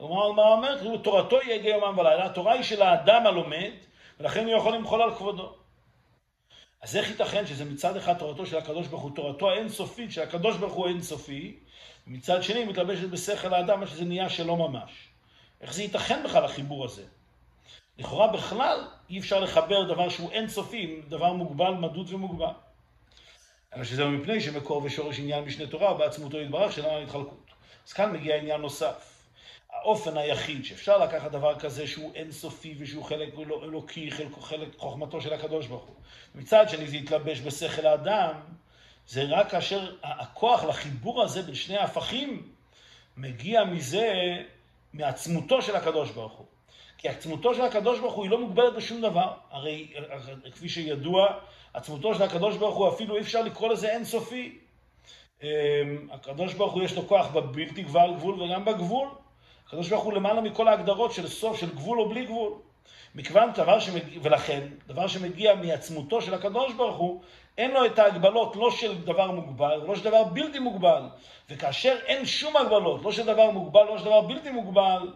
הגמרא אומרת, תורתו יגע יומם ולילה, התורה היא של האדם הלומד, ולכן הוא יכול למחול על כבודו. אז איך ייתכן שזה מצד אחד תורתו של הקדוש ברוך הוא, תורתו האינסופית, שהקדוש ברוך הוא אינסופי, ומצד שני מתלבשת בשכל האדם, שזה נהיה שלא ממש. איך זה ייתכן בכלל החיבור הזה? לכאורה בכלל אי אפשר לחבר דבר שהוא אינסופי עם דבר מוגבל, מדוד ומוגבל. אלא שזה מפני שמקור ושורש עניין משנה תורה בעצמותו יתברך שלנו על התחלקות. אז כאן מגיע עניין נוסף. האופן היחיד שאפשר לקחת דבר כזה שהוא אינסופי ושהוא חלק אלוקי, חלק, חלק חוכמתו של הקדוש ברוך הוא. מצד שני זה יתלבש בשכל האדם, זה רק כאשר הכוח לחיבור הזה בין שני ההפכים מגיע מזה, מעצמותו של הקדוש ברוך הוא. כי עצמותו של הקדוש ברוך הוא היא לא מוגבלת בשום דבר. הרי כפי שידוע, עצמותו של הקדוש ברוך הוא אפילו אי אפשר לקרוא לזה אינסופי. אמ, הקדוש ברוך הוא יש לו כוח בבלתי גבל גבול וגם בגבול. הקדוש ברוך הוא למעלה מכל ההגדרות של סוף, של גבול או בלי גבול. מכיוון דבר שמגיע, ולכן, דבר שמגיע מעצמותו של הקדוש ברוך הוא, אין לו את ההגבלות לא של דבר מוגבל, לא של דבר בלתי מוגבל. וכאשר אין שום הגבלות, לא של דבר מוגבל, לא של דבר בלתי מוגבל,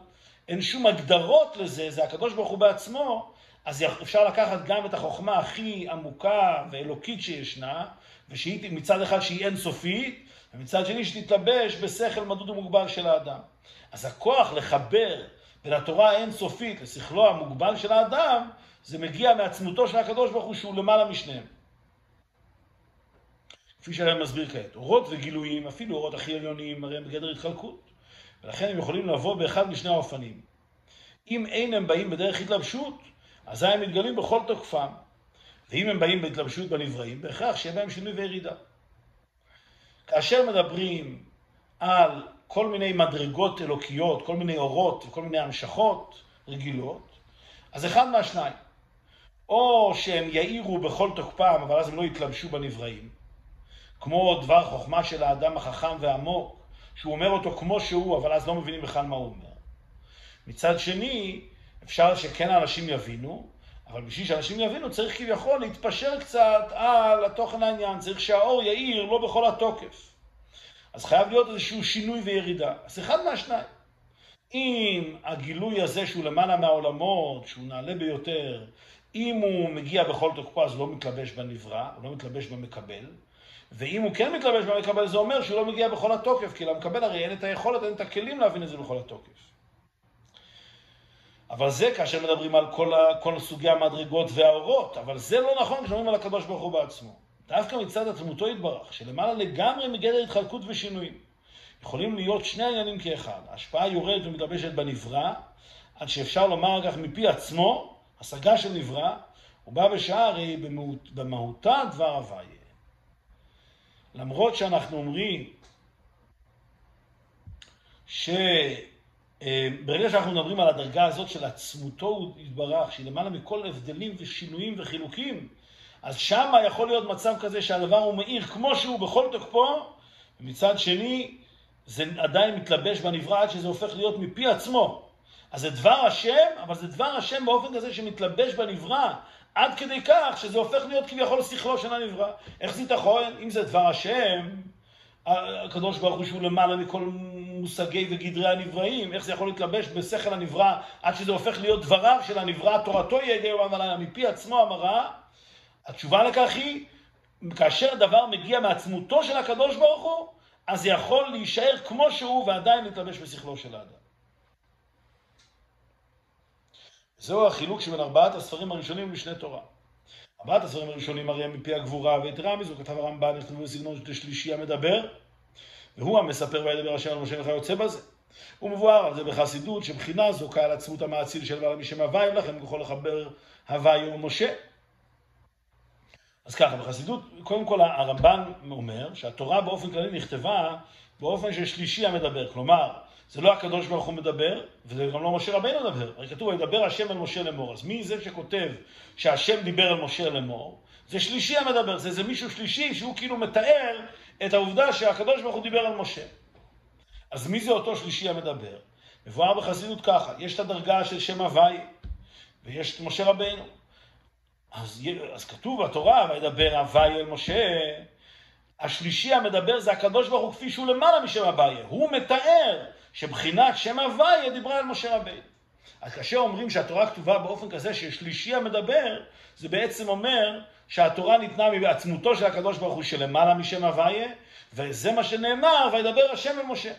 אין שום הגדרות לזה, זה הקדוש ברוך הוא בעצמו, אז אפשר לקחת גם את החוכמה הכי עמוקה ואלוקית שישנה, ושהיא מצד אחד שהיא אינסופית, ומצד שני שתתלבש בשכל מדוד ומוגבל של האדם. אז הכוח לחבר בין התורה האינסופית לשכלו המוגבל של האדם, זה מגיע מעצמותו של הקדוש ברוך הוא שהוא למעלה משניהם. כפי שאני מסביר כעת, אורות וגילויים, אפילו אורות הכי עליוניים, הרי הם בגדר התחלקות. ולכן הם יכולים לבוא באחד משני האופנים. אם אין הם באים בדרך התלבשות, אזי הם מתגלים בכל תוקפם. ואם הם באים בהתלבשות בנבראים, בהכרח שיהיה בהם שינוי וירידה. כאשר מדברים על כל מיני מדרגות אלוקיות, כל מיני אורות וכל מיני המשכות רגילות, אז אחד מהשניים. או שהם יאירו בכל תוקפם, אבל אז הם לא יתלבשו בנבראים. כמו דבר חוכמה של האדם החכם והעמוק, שהוא אומר אותו כמו שהוא, אבל אז לא מבינים בכלל מה הוא אומר. מצד שני, אפשר שכן האנשים יבינו, אבל בשביל שאנשים יבינו צריך כביכול להתפשר קצת על התוכן העניין, צריך שהאור יאיר לא בכל התוקף. אז חייב להיות איזשהו שינוי וירידה. אז אחד מהשניים. אם הגילוי הזה שהוא למעלה מהעולמות, שהוא נעלה ביותר, אם הוא מגיע בכל תוקפו אז לא מתלבש בנברא, הוא לא מתלבש במקבל, ואם הוא כן מתלבש במקבל זה אומר שהוא לא מגיע בכל התוקף, כי למקבל הרי אין את היכולת, אין את הכלים להבין את זה בכל התוקף. אבל זה כאשר מדברים על כל, ה, כל סוגי המדרגות והאורות, אבל זה לא נכון כשמדברים על הקדוש ברוך הוא בעצמו. דווקא מצד עצמותו יתברך, שלמעלה לגמרי מגדר התחלקות ושינויים. יכולים להיות שני העניינים כאחד. ההשפעה יורדת ומתלבשת בנברא, עד שאפשר לומר כך מפי עצמו, השגה של נברא, הוא בא בשעה הרי במהות, במהותה דבר הוויה. למרות שאנחנו אומרים שברגע אה, שאנחנו מדברים על הדרגה הזאת של עצמותו הוא יתברך, שהיא למעלה מכל הבדלים ושינויים וחילוקים, אז שמה יכול להיות מצב כזה שהדבר הוא מאיר כמו שהוא בכל תוקפו, ומצד שני זה עדיין מתלבש בנברא עד שזה הופך להיות מפי עצמו. אז זה דבר השם, אבל זה דבר השם באופן כזה שמתלבש בנברא, עד כדי כך שזה הופך להיות כביכול שכלו של הנברא. איך זה יכול? אם זה דבר השם, הקדוש ברוך הוא שהוא למעלה מכל מושגי וגדרי הנבראים, איך זה יכול להתלבש בשכל הנברא עד שזה הופך להיות דבריו של הנברא, תורתו יהיה יום ולילה, מפי עצמו המראה? התשובה לכך היא, כאשר דבר מגיע מעצמותו של הקדוש ברוך הוא, אז זה יכול להישאר כמו שהוא ועדיין להתלבש בשכלו של האדם. זהו החילוק שבין ארבעת הספרים הראשונים לשני תורה. ארבעת הספרים הראשונים הרי הם מפי הגבורה, ויתרה מזו כתב הרמב"ן, נכתבו בסגנון של שלישי המדבר, והוא המספר וידבר השם על משה וכיוצא בזה. הוא מבואר על זה בחסידות, שבחינה זו קהל עצמות המאציל של בעל משם הוויה, לכן יכול לחבר הוויה ומשה. אז ככה, בחסידות, קודם כל הרמב"ן אומר שהתורה באופן כללי נכתבה באופן ששלישי המדבר. כלומר, זה לא הקדוש ברוך הוא מדבר, וזה גם לא משה רבינו מדבר. הרי כתוב, וידבר השם אל משה לאמור. אז מי זה שכותב שהשם דיבר אל משה לאמור? זה שלישי המדבר, זה, זה מישהו שלישי שהוא כאילו מתאר את העובדה שהקדוש ברוך הוא דיבר על משה. אז מי זה אותו שלישי המדבר? מבואר בחסידות ככה, יש את הדרגה של שם הוואי, ויש את משה רבינו. אז, אז כתוב בתורה, וידבר הוואי אל משה, השלישי המדבר זה הקדוש ברוך הוא כפי שהוא למעלה משם הוויה. הוא מתאר שבחינת שם הוויה דיברה על משה רבינו. אז כאשר אומרים שהתורה כתובה באופן כזה ששלישי המדבר, זה בעצם אומר שהתורה ניתנה מעצמותו של הקדוש ברוך הוא שלמעלה משם הוויה, וזה מה שנאמר, וידבר השם אל משה.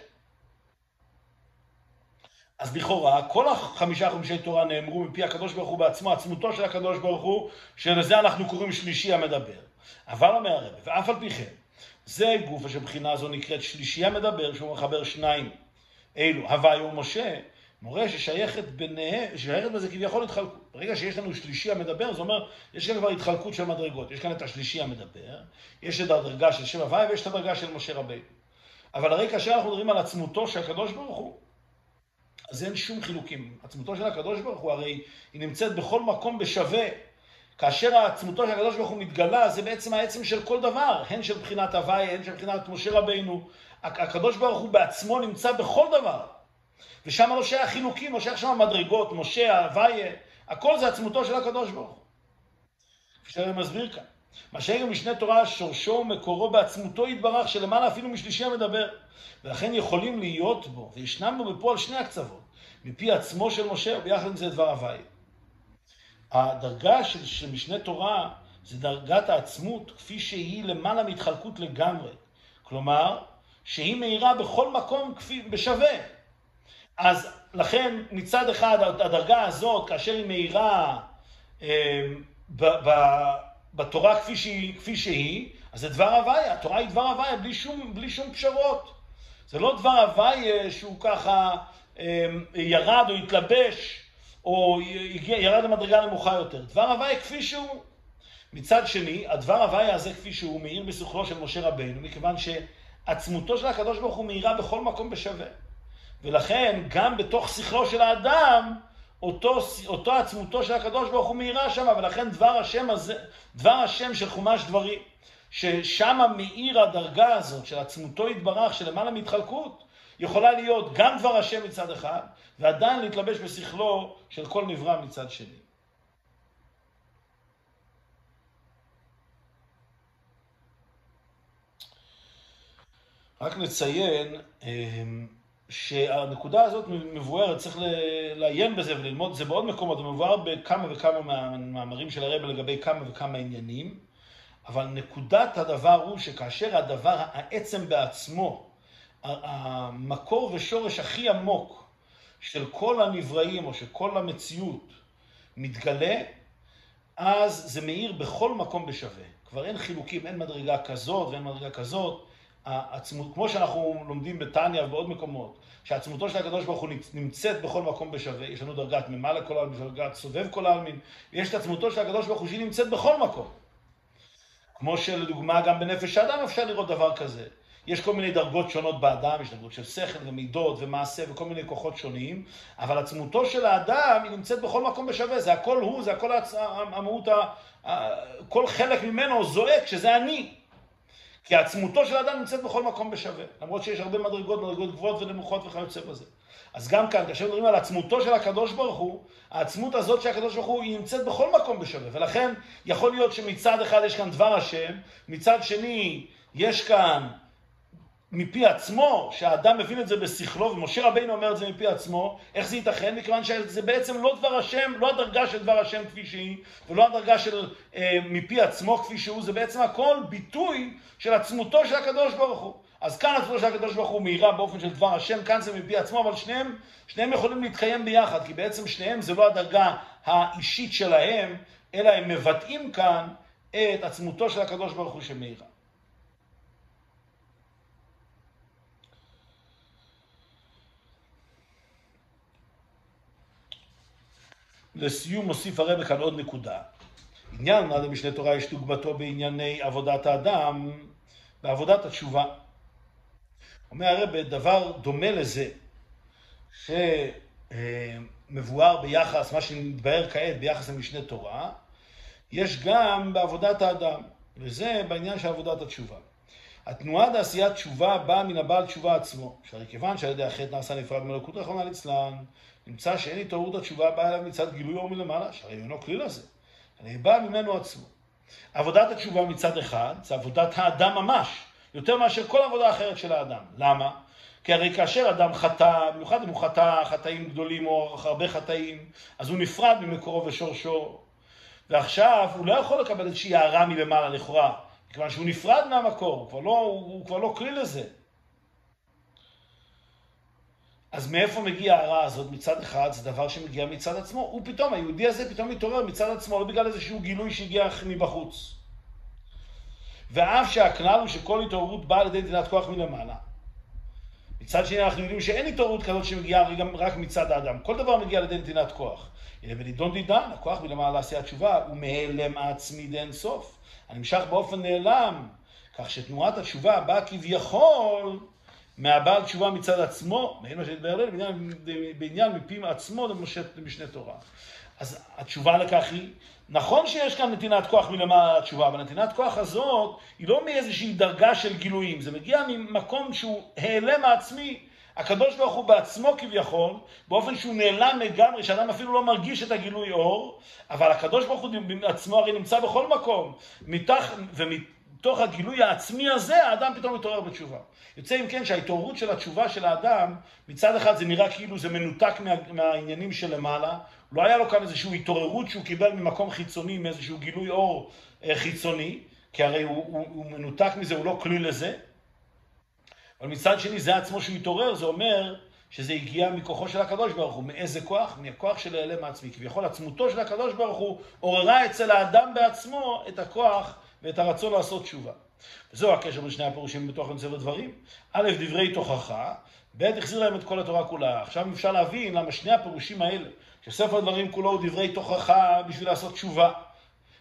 אז לכאורה, כל החמישה חומשי תורה נאמרו מפי הקדוש ברוך הוא בעצמו, עצמותו של הקדוש ברוך הוא, שלזה אנחנו קוראים שלישי המדבר. אבל אומר הרב, ואף על פי כן, זה גוף שבחינה זו נקראת שלישי המדבר, שהוא מחבר שניים אלו, הוויה ומשה, מורה ששייכת ביניהם, ששייכת בזה כביכול התחלקות. ברגע שיש לנו שלישי המדבר, זה אומר, יש כאן כבר התחלקות של מדרגות. יש כאן את השלישי המדבר, יש את הדרגה של שם הוויה ויש את הדרגה של משה רבינו. אבל הרי כאשר אנחנו מדברים על עצמותו של הקדוש ברוך הוא, אז אין שום חילוקים. עצמותו של הקדוש ברוך הוא הרי היא נמצאת בכל מקום בשווה. כאשר עצמותו של הקדוש ברוך הוא מתגלה, זה בעצם העצם של כל דבר, הן של בחינת הוואי, הן של בחינת משה רבינו. הקדוש ברוך הוא בעצמו נמצא בכל דבר. ושם לא שייך חילוקים, לא שייך שם מדרגות, משה, הוואי, הכל זה עצמותו של הקדוש ברוך הוא. כפי שאני מסביר כאן. מה שאין משנה תורה, שורשו ומקורו בעצמותו יתברך, שלמעלה אפילו משלישי המדבר. ולכן יכולים להיות בו, וישנם בו בפועל שני הקצוות, מפי עצמו של משה, וביחד עם זה דבר הוואי. הדרגה של, של משנה תורה זה דרגת העצמות כפי שהיא למעלה מהתחלקות לגמרי. כלומר, שהיא מאירה בכל מקום כפי, בשווה. אז לכן מצד אחד הדרגה הזאת, כאשר היא מאירה אה, ב, ב, בתורה כפי שהיא, כפי שהיא, אז זה דבר הוויה, התורה היא דבר הוויה בלי שום, בלי שום פשרות. זה לא דבר הוויה שהוא ככה אה, ירד או התלבש או ירד למדרגה נמוכה יותר. דבר הוויה כפי שהוא. מצד שני, הדבר הוויה הזה כפי שהוא מאיר בשכלו של משה רבינו, מכיוון שעצמותו של הקדוש ברוך הוא מאירה בכל מקום בשווה. ולכן, גם בתוך שכלו של האדם, אותו, אותו עצמותו של הקדוש ברוך הוא מאירה שם, ולכן דבר השם הזה, דבר השם של חומש דברים, ששם מאיר הדרגה הזאת של עצמותו יתברך, של למעלה מהתחלקות, יכולה להיות גם דבר השם מצד אחד, ועדיין להתלבש בשכלו של כל נברא מצד שני. רק נציין אמ, שהנקודה הזאת מבוארת, צריך לעיין בזה וללמוד זה בעוד מקומות, זה מבואר בכמה וכמה מהמאמרים של הרב לגבי כמה וכמה עניינים, אבל נקודת הדבר הוא שכאשר הדבר, העצם בעצמו, המקור ושורש הכי עמוק של כל הנבראים או של כל המציאות מתגלה, אז זה מאיר בכל מקום בשווה. כבר אין חילוקים, אין מדרגה כזאת ואין מדרגה כזאת. העצמות, כמו שאנחנו לומדים בטניה ובעוד מקומות, שעצמותו של הקדוש ברוך הוא נמצאת בכל מקום בשווה, יש לנו דרגת ממעלה כל העלמין, דרגת סובב כל העלמין, ויש את עצמותו של הקדוש ברוך הוא שהיא נמצאת בכל מקום. כמו שלדוגמה גם בנפש האדם אפשר לראות דבר כזה. יש כל מיני דרגות שונות באדם, יש דרגות של שכל ומידות ומעשה וכל מיני כוחות שונים, אבל עצמותו של האדם היא נמצאת בכל מקום בשווה, זה הכל הוא, זה הכל. המהות, כל חלק ממנו זועק שזה אני. כי עצמותו של האדם נמצאת בכל מקום בשווה, למרות שיש הרבה מדרגות, מדרגות גבוהות ונמוכות וכיוצא בזה. אז גם כאן, כאשר מדברים על עצמותו של הקדוש ברוך הוא, העצמות הזאת של הקדוש ברוך הוא, היא נמצאת בכל מקום בשווה. ולכן, יכול להיות שמצד אחד יש כאן דבר השם, מצד שני, יש כאן מפי עצמו, שהאדם מבין את זה בשכלו, ומשה רבינו אומר את זה מפי עצמו, איך זה ייתכן? מכיוון שזה בעצם לא דבר השם, לא הדרגה של דבר השם כפי שהיא, ולא הדרגה של אה, מפי עצמו כפי שהוא, זה בעצם הכל ביטוי של עצמותו של הקדוש ברוך הוא. אז כאן עצמותו של הקדוש ברוך הוא מאירה באופן של דבר השם, כאן זה מפי עצמו, אבל שניהם, שניהם יכולים להתקיים ביחד, כי בעצם שניהם זה לא הדרגה האישית שלהם, אלא הם מבטאים כאן את עצמותו של הקדוש ברוך הוא שמאירה. לסיום מוסיף הרב כאן עוד נקודה. עניין מה למשנה תורה יש דוגמתו בענייני עבודת האדם בעבודת התשובה. אומר הרב דבר דומה לזה שמבואר ביחס, מה שמתבהר כעת ביחס למשנה תורה, יש גם בעבודת האדם, וזה בעניין של עבודת התשובה. התנועה לעשיית תשובה באה מן הבעל תשובה עצמו, שהרי כיוון שעל ידי החטא נעשה נפרד מלכות רחמנא ליצלן, נמצא שאין התעוררות התשובה באה אליו מצד גילוי אור מלמעלה, שהרי אינו כלי לזה, אלא באה ממנו עצמו. עבודת התשובה מצד אחד, זה עבודת האדם ממש, יותר מאשר כל עבודה אחרת של האדם. למה? כי הרי כאשר אדם חטא, במיוחד אם הוא חטא חטאים גדולים או הרבה חטאים, אז הוא נפרד ממקורו ושורשו. ועכשיו הוא לא יכול לקבל איזושהי הערה מלמעלה לכאורה, מכיוון שהוא נפרד מהמקור, הוא כבר לא, הוא כבר לא כלי לזה. אז מאיפה מגיעה הרע הזאת מצד אחד? זה דבר שמגיע מצד עצמו. הוא פתאום, היהודי הזה פתאום מתעורר מצד עצמו, לא בגלל איזשהו גילוי שהגיע מבחוץ. ואף שהכלל הוא שכל התעוררות באה על ידי נתינת כוח מלמעלה. מצד שני אנחנו יודעים שאין התעוררות כזאת שמגיעה רק מצד האדם. כל דבר מגיע על ידי נתינת כוח. אלא בנידון דידן, הכוח מלמעלה לעשיית תשובה, הוא מהלם עצמי דאין סוף. הנמשך באופן נעלם. כך שתנועת התשובה באה כביכול מהבעל תשובה מצד עצמו, מעין מה שהתברר לי, בעניין מפי עצמו למשנה תורה. אז התשובה לכך היא, נכון שיש כאן נתינת כוח מלמעלה לתשובה, אבל נתינת כוח הזאת היא לא מאיזושהי דרגה של גילויים, זה מגיע ממקום שהוא העלם מעצמי. הקדוש ברוך הוא בעצמו כביכול, באופן שהוא נעלם לגמרי, שאדם אפילו לא מרגיש את הגילוי אור, אבל הקדוש ברוך הוא בעצמו הרי נמצא בכל מקום, מתח, ומתוך הגילוי העצמי הזה האדם פתאום מתעורר בתשובה. יוצא אם כן שההתעוררות של התשובה של האדם, מצד אחד זה נראה כאילו זה מנותק מה, מהעניינים שלמעלה, לא היה לו כאן איזושהי התעוררות שהוא קיבל ממקום חיצוני, מאיזשהו גילוי אור אה, חיצוני, כי הרי הוא, הוא, הוא מנותק מזה, הוא לא כלי לזה. אבל מצד שני, זה עצמו שהוא התעורר, זה אומר שזה הגיע מכוחו של הקדוש ברוך הוא. מאיזה כוח? מהכוח של העלם מעצמי. כביכול עצמותו של הקדוש ברוך הוא עוררה אצל האדם בעצמו את הכוח ואת הרצון לעשות תשובה. וזהו הקשר בין שני הפירושים בתוך ספר דברים. א', דברי תוכחה, ב', החזיר להם את כל התורה כולה. עכשיו אפשר להבין למה שני הפירושים האלה, שספר דברים כולו הוא דברי תוכחה בשביל לעשות תשובה,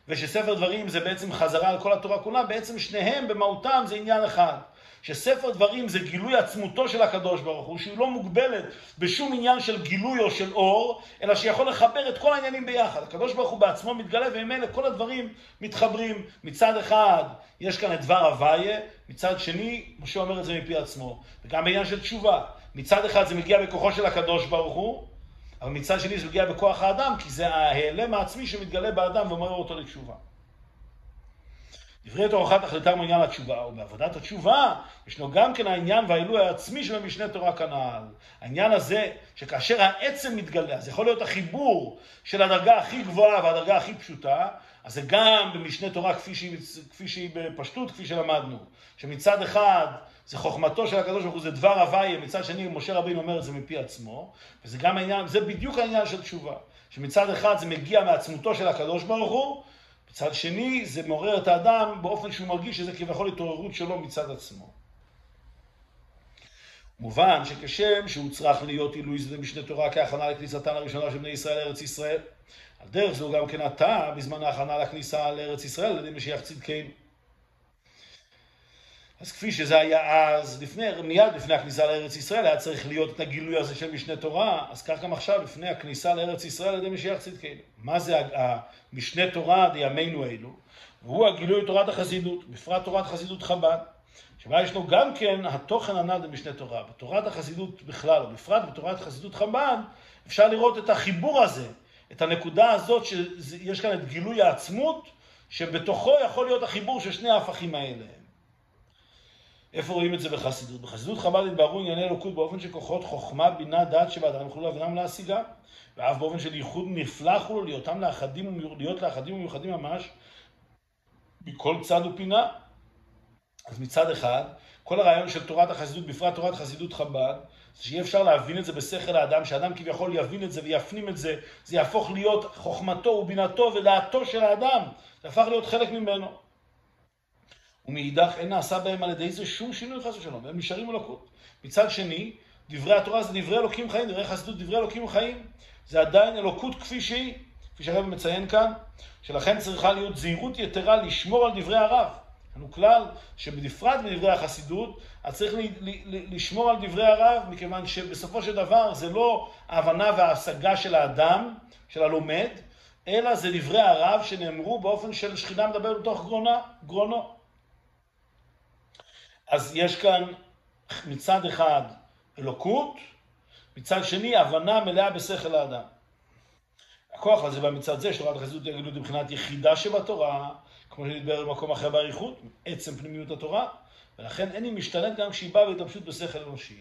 ושספר דברים זה בעצם חזרה על כל התורה כולה, בעצם שניהם במהותם זה עניין אחד. שספר דברים זה גילוי עצמותו של הקדוש ברוך הוא, שהיא לא מוגבלת בשום עניין של גילוי או של אור, אלא שיכול לחבר את כל העניינים ביחד. הקדוש ברוך הוא בעצמו מתגלה, וממילא כל הדברים מתחברים. מצד אחד, יש כאן את דבר הוויה, מצד שני, משה אומר את זה מפי עצמו. וגם בעניין של תשובה. מצד אחד זה מגיע בכוחו של הקדוש ברוך הוא, אבל מצד שני זה מגיע בכוח האדם, כי זה ההיעלם העצמי שמתגלה באדם ואומר אותו לתשובה. דברי תורתך תכליתם עניין התשובה, ובעבודת התשובה ישנו גם כן העניין והעילוי העצמי של המשנה תורה כנ"ל. העניין הזה, שכאשר העצם מתגלה, אז יכול להיות החיבור של הדרגה הכי גבוהה והדרגה הכי פשוטה, אז זה גם במשנה תורה כפי שהיא, כפי שהיא בפשטות, כפי שלמדנו. שמצד אחד זה חוכמתו של הקדוש ברוך הוא, זה דבר הוויה, מצד שני משה רבינו אומר את זה מפי עצמו, וזה גם העניין, זה בדיוק העניין של תשובה. שמצד אחד זה מגיע מעצמותו של הקדוש ברוך הוא, מצד שני, זה מעורר את האדם באופן שהוא מרגיש שזה כביכול התעוררות שלו מצד עצמו. מובן שכשם שהוא צריך להיות עילוי זה משנה תורה כהכנה לכניסתן הראשונה של בני ישראל לארץ ישראל, על דרך זו גם כן עתה בזמן ההכנה לכניסה לארץ ישראל על ידי משיח צדקנו. אז כפי שזה היה אז, לפני, מיד לפני הכניסה לארץ ישראל, היה צריך להיות את הגילוי הזה של משנה תורה, אז כך גם עכשיו, לפני הכניסה לארץ ישראל על ידי משיח צדקנו. מה זה המשנה תורה דימינו אלו? והוא הגילוי תורת החסידות, בפרט תורת חסידות חב"ד, שבה ישנו גם כן התוכן הנ"ל במשנה תורה. בתורת החסידות בכלל, ובפרט בתורת חסידות חב"ד, אפשר לראות את החיבור הזה, את הנקודה הזאת שיש כאן את גילוי העצמות, שבתוכו יכול להיות החיבור של שני ההפכים האלה. איפה רואים את זה בחסידות? בחסידות חב"ד התבררו ענייני אלוקות באופן שכוחות חוכמה, בינה, דעת שבאדם יוכלו להבינם להשיגה, ואף באופן של ייחוד נפלח הוא להיותם לאחדים, להיות לאחדים ומיוחדים ממש מכל צד ופינה. אז מצד אחד, כל הרעיון של תורת החסידות, בפרט תורת חסידות חב"ד, זה שיהיה אפשר להבין את זה בשכל האדם, שאדם כביכול יבין את זה ויפנים את זה, זה יהפוך להיות חוכמתו ובינתו ודעתו של האדם, זה הפך להיות חלק ממנו. ומאידך אין נעשה בהם על ידי זה שום שינוי חס ושלום, והם נשארים אלוקות. מצד שני, דברי התורה זה דברי אלוקים חיים, דברי חסידות דברי אלוקים חיים. זה עדיין אלוקות כפי שהיא, כפי שהרב מציין כאן, שלכן צריכה להיות זהירות יתרה לשמור על דברי הרב. לנו כלל שבנפרד מדברי החסידות, אז צריך לשמור על דברי הרב, מכיוון שבסופו של דבר זה לא ההבנה וההשגה של האדם, של הלומד, אלא זה דברי הרב שנאמרו באופן של שכינה מדברת בתוך גרונה, גרונו. אז יש כאן מצד אחד אלוקות, מצד שני הבנה מלאה בשכל האדם. הכוח הזה בא מצד זה שתורת החסידות היא הגלות מבחינת יחידה שבתורה, כמו שנדבר במקום אחר באריכות, עצם פנימיות התורה, ולכן אין היא משתנית גם כשהיא באה בהתלבשות בשכל אנושי.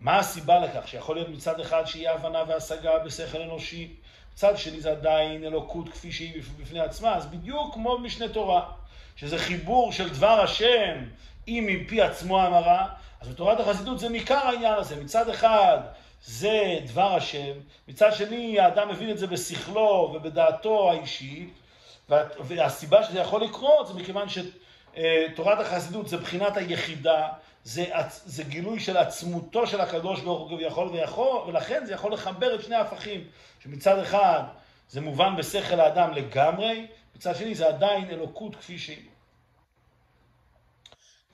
מה הסיבה לכך? שיכול להיות מצד אחד שיהיה הבנה והשגה בשכל אנושי, מצד שני זה עדיין אלוקות כפי שהיא בפני עצמה, אז בדיוק כמו במשנה תורה, שזה חיבור של דבר השם אם מפי עצמו אמרה, אז בתורת החסידות זה ניכר העניין הזה. מצד אחד זה דבר השם, מצד שני האדם מבין את זה בשכלו ובדעתו האישית, והסיבה שזה יכול לקרות זה מכיוון שתורת החסידות זה בחינת היחידה, זה, זה גילוי של עצמותו של הקדוש ברוך הוא כביכול ויכול, ולכן זה יכול לחבר את שני ההפכים, שמצד אחד זה מובן בשכל האדם לגמרי, מצד שני זה עדיין אלוקות כפי שהיא.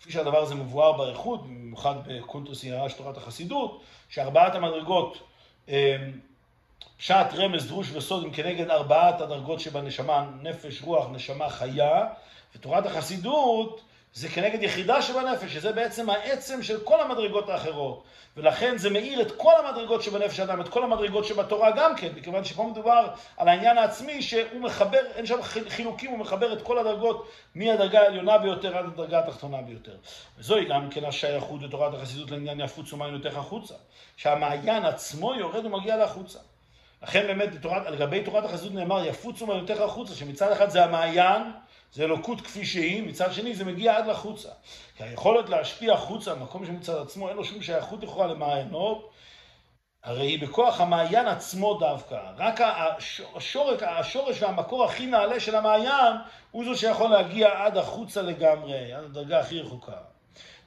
כפי שהדבר הזה מבואר באריכות, במיוחד בקונטוס יראה של תורת החסידות, שארבעת המדרגות, אמ, פשט, רמז, דרוש וסוד, הם כנגד ארבעת הדרגות שבנשמה, נפש, רוח, נשמה, חיה, ותורת החסידות זה כנגד יחידה שבנפש, שזה בעצם העצם של כל המדרגות האחרות. ולכן זה מאיר את כל המדרגות שבנפש האדם, את כל המדרגות שבתורה גם כן, מכיוון שפה מדובר על העניין העצמי שהוא מחבר, אין שם חילוקים, הוא מחבר את כל הדרגות מהדרגה העליונה ביותר עד הדרגה התחתונה ביותר. וזוהי גם כן השייכות לתורת החסידות לעניין יפוצו מעיינותיך החוצה, שהמעיין עצמו יורד ומגיע לחוצה. לכן באמת בתורת, לגבי תורת החסידות נאמר יפוצו מעיינותיך החוצה, שמצד אחד זה המעיין, זה אלוקות כפי שהיא, מצד שני זה מגיע עד לחוצה. כי היכולת להשפיע חוצה, מקום שמצד עצמו אין לו שום שייכות לכאורה למעיינות, הרי היא בכוח המעיין עצמו דווקא. רק השורק, השורש והמקור הכי נעלה של המעיין הוא זו שיכול להגיע עד החוצה לגמרי, עד הדרגה הכי רחוקה.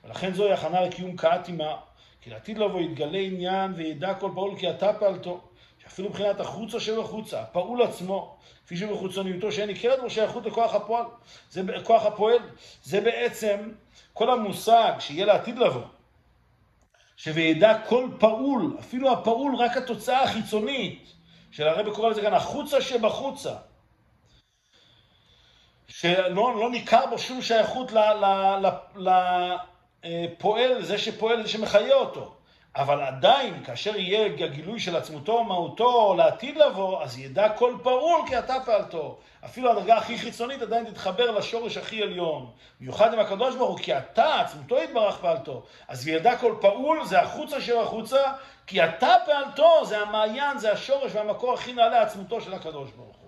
ולכן זוהי הכנה לקיום קאת עמה, כי לעתיד לבוא יתגלה עניין וידע כל פעול כי אתה פעלתו. שאפילו מבחינת החוצה שבחוצה, הפעול עצמו, כפי שבחיצוניותו שאין ניכרת בו שייכות לכוח הפועל, זה כוח הפועל, זה בעצם כל המושג שיהיה לעתיד לבוא, שוידע כל פעול, אפילו הפעול רק התוצאה החיצונית, של הרבי קורא לזה כאן החוצה שבחוצה, שלא לא ניכר בו שום שייכות לפועל, זה שפועל, זה שמחיה אותו. אבל עדיין, כאשר יהיה הגילוי של עצמותו ומהותו לעתיד לבוא, אז ידע כל פעול כי אתה פעלתו. אפילו הדרגה הכי חיצונית עדיין תתחבר לשורש הכי עליון. מיוחד עם הקדוש ברוך הוא, כי אתה, עצמותו יתברך פעלתו. אז ידע כל פעול, זה החוצה של החוצה, כי אתה פעלתו, זה המעיין, זה השורש והמקור הכי נעלה עצמותו של הקדוש ברוך הוא.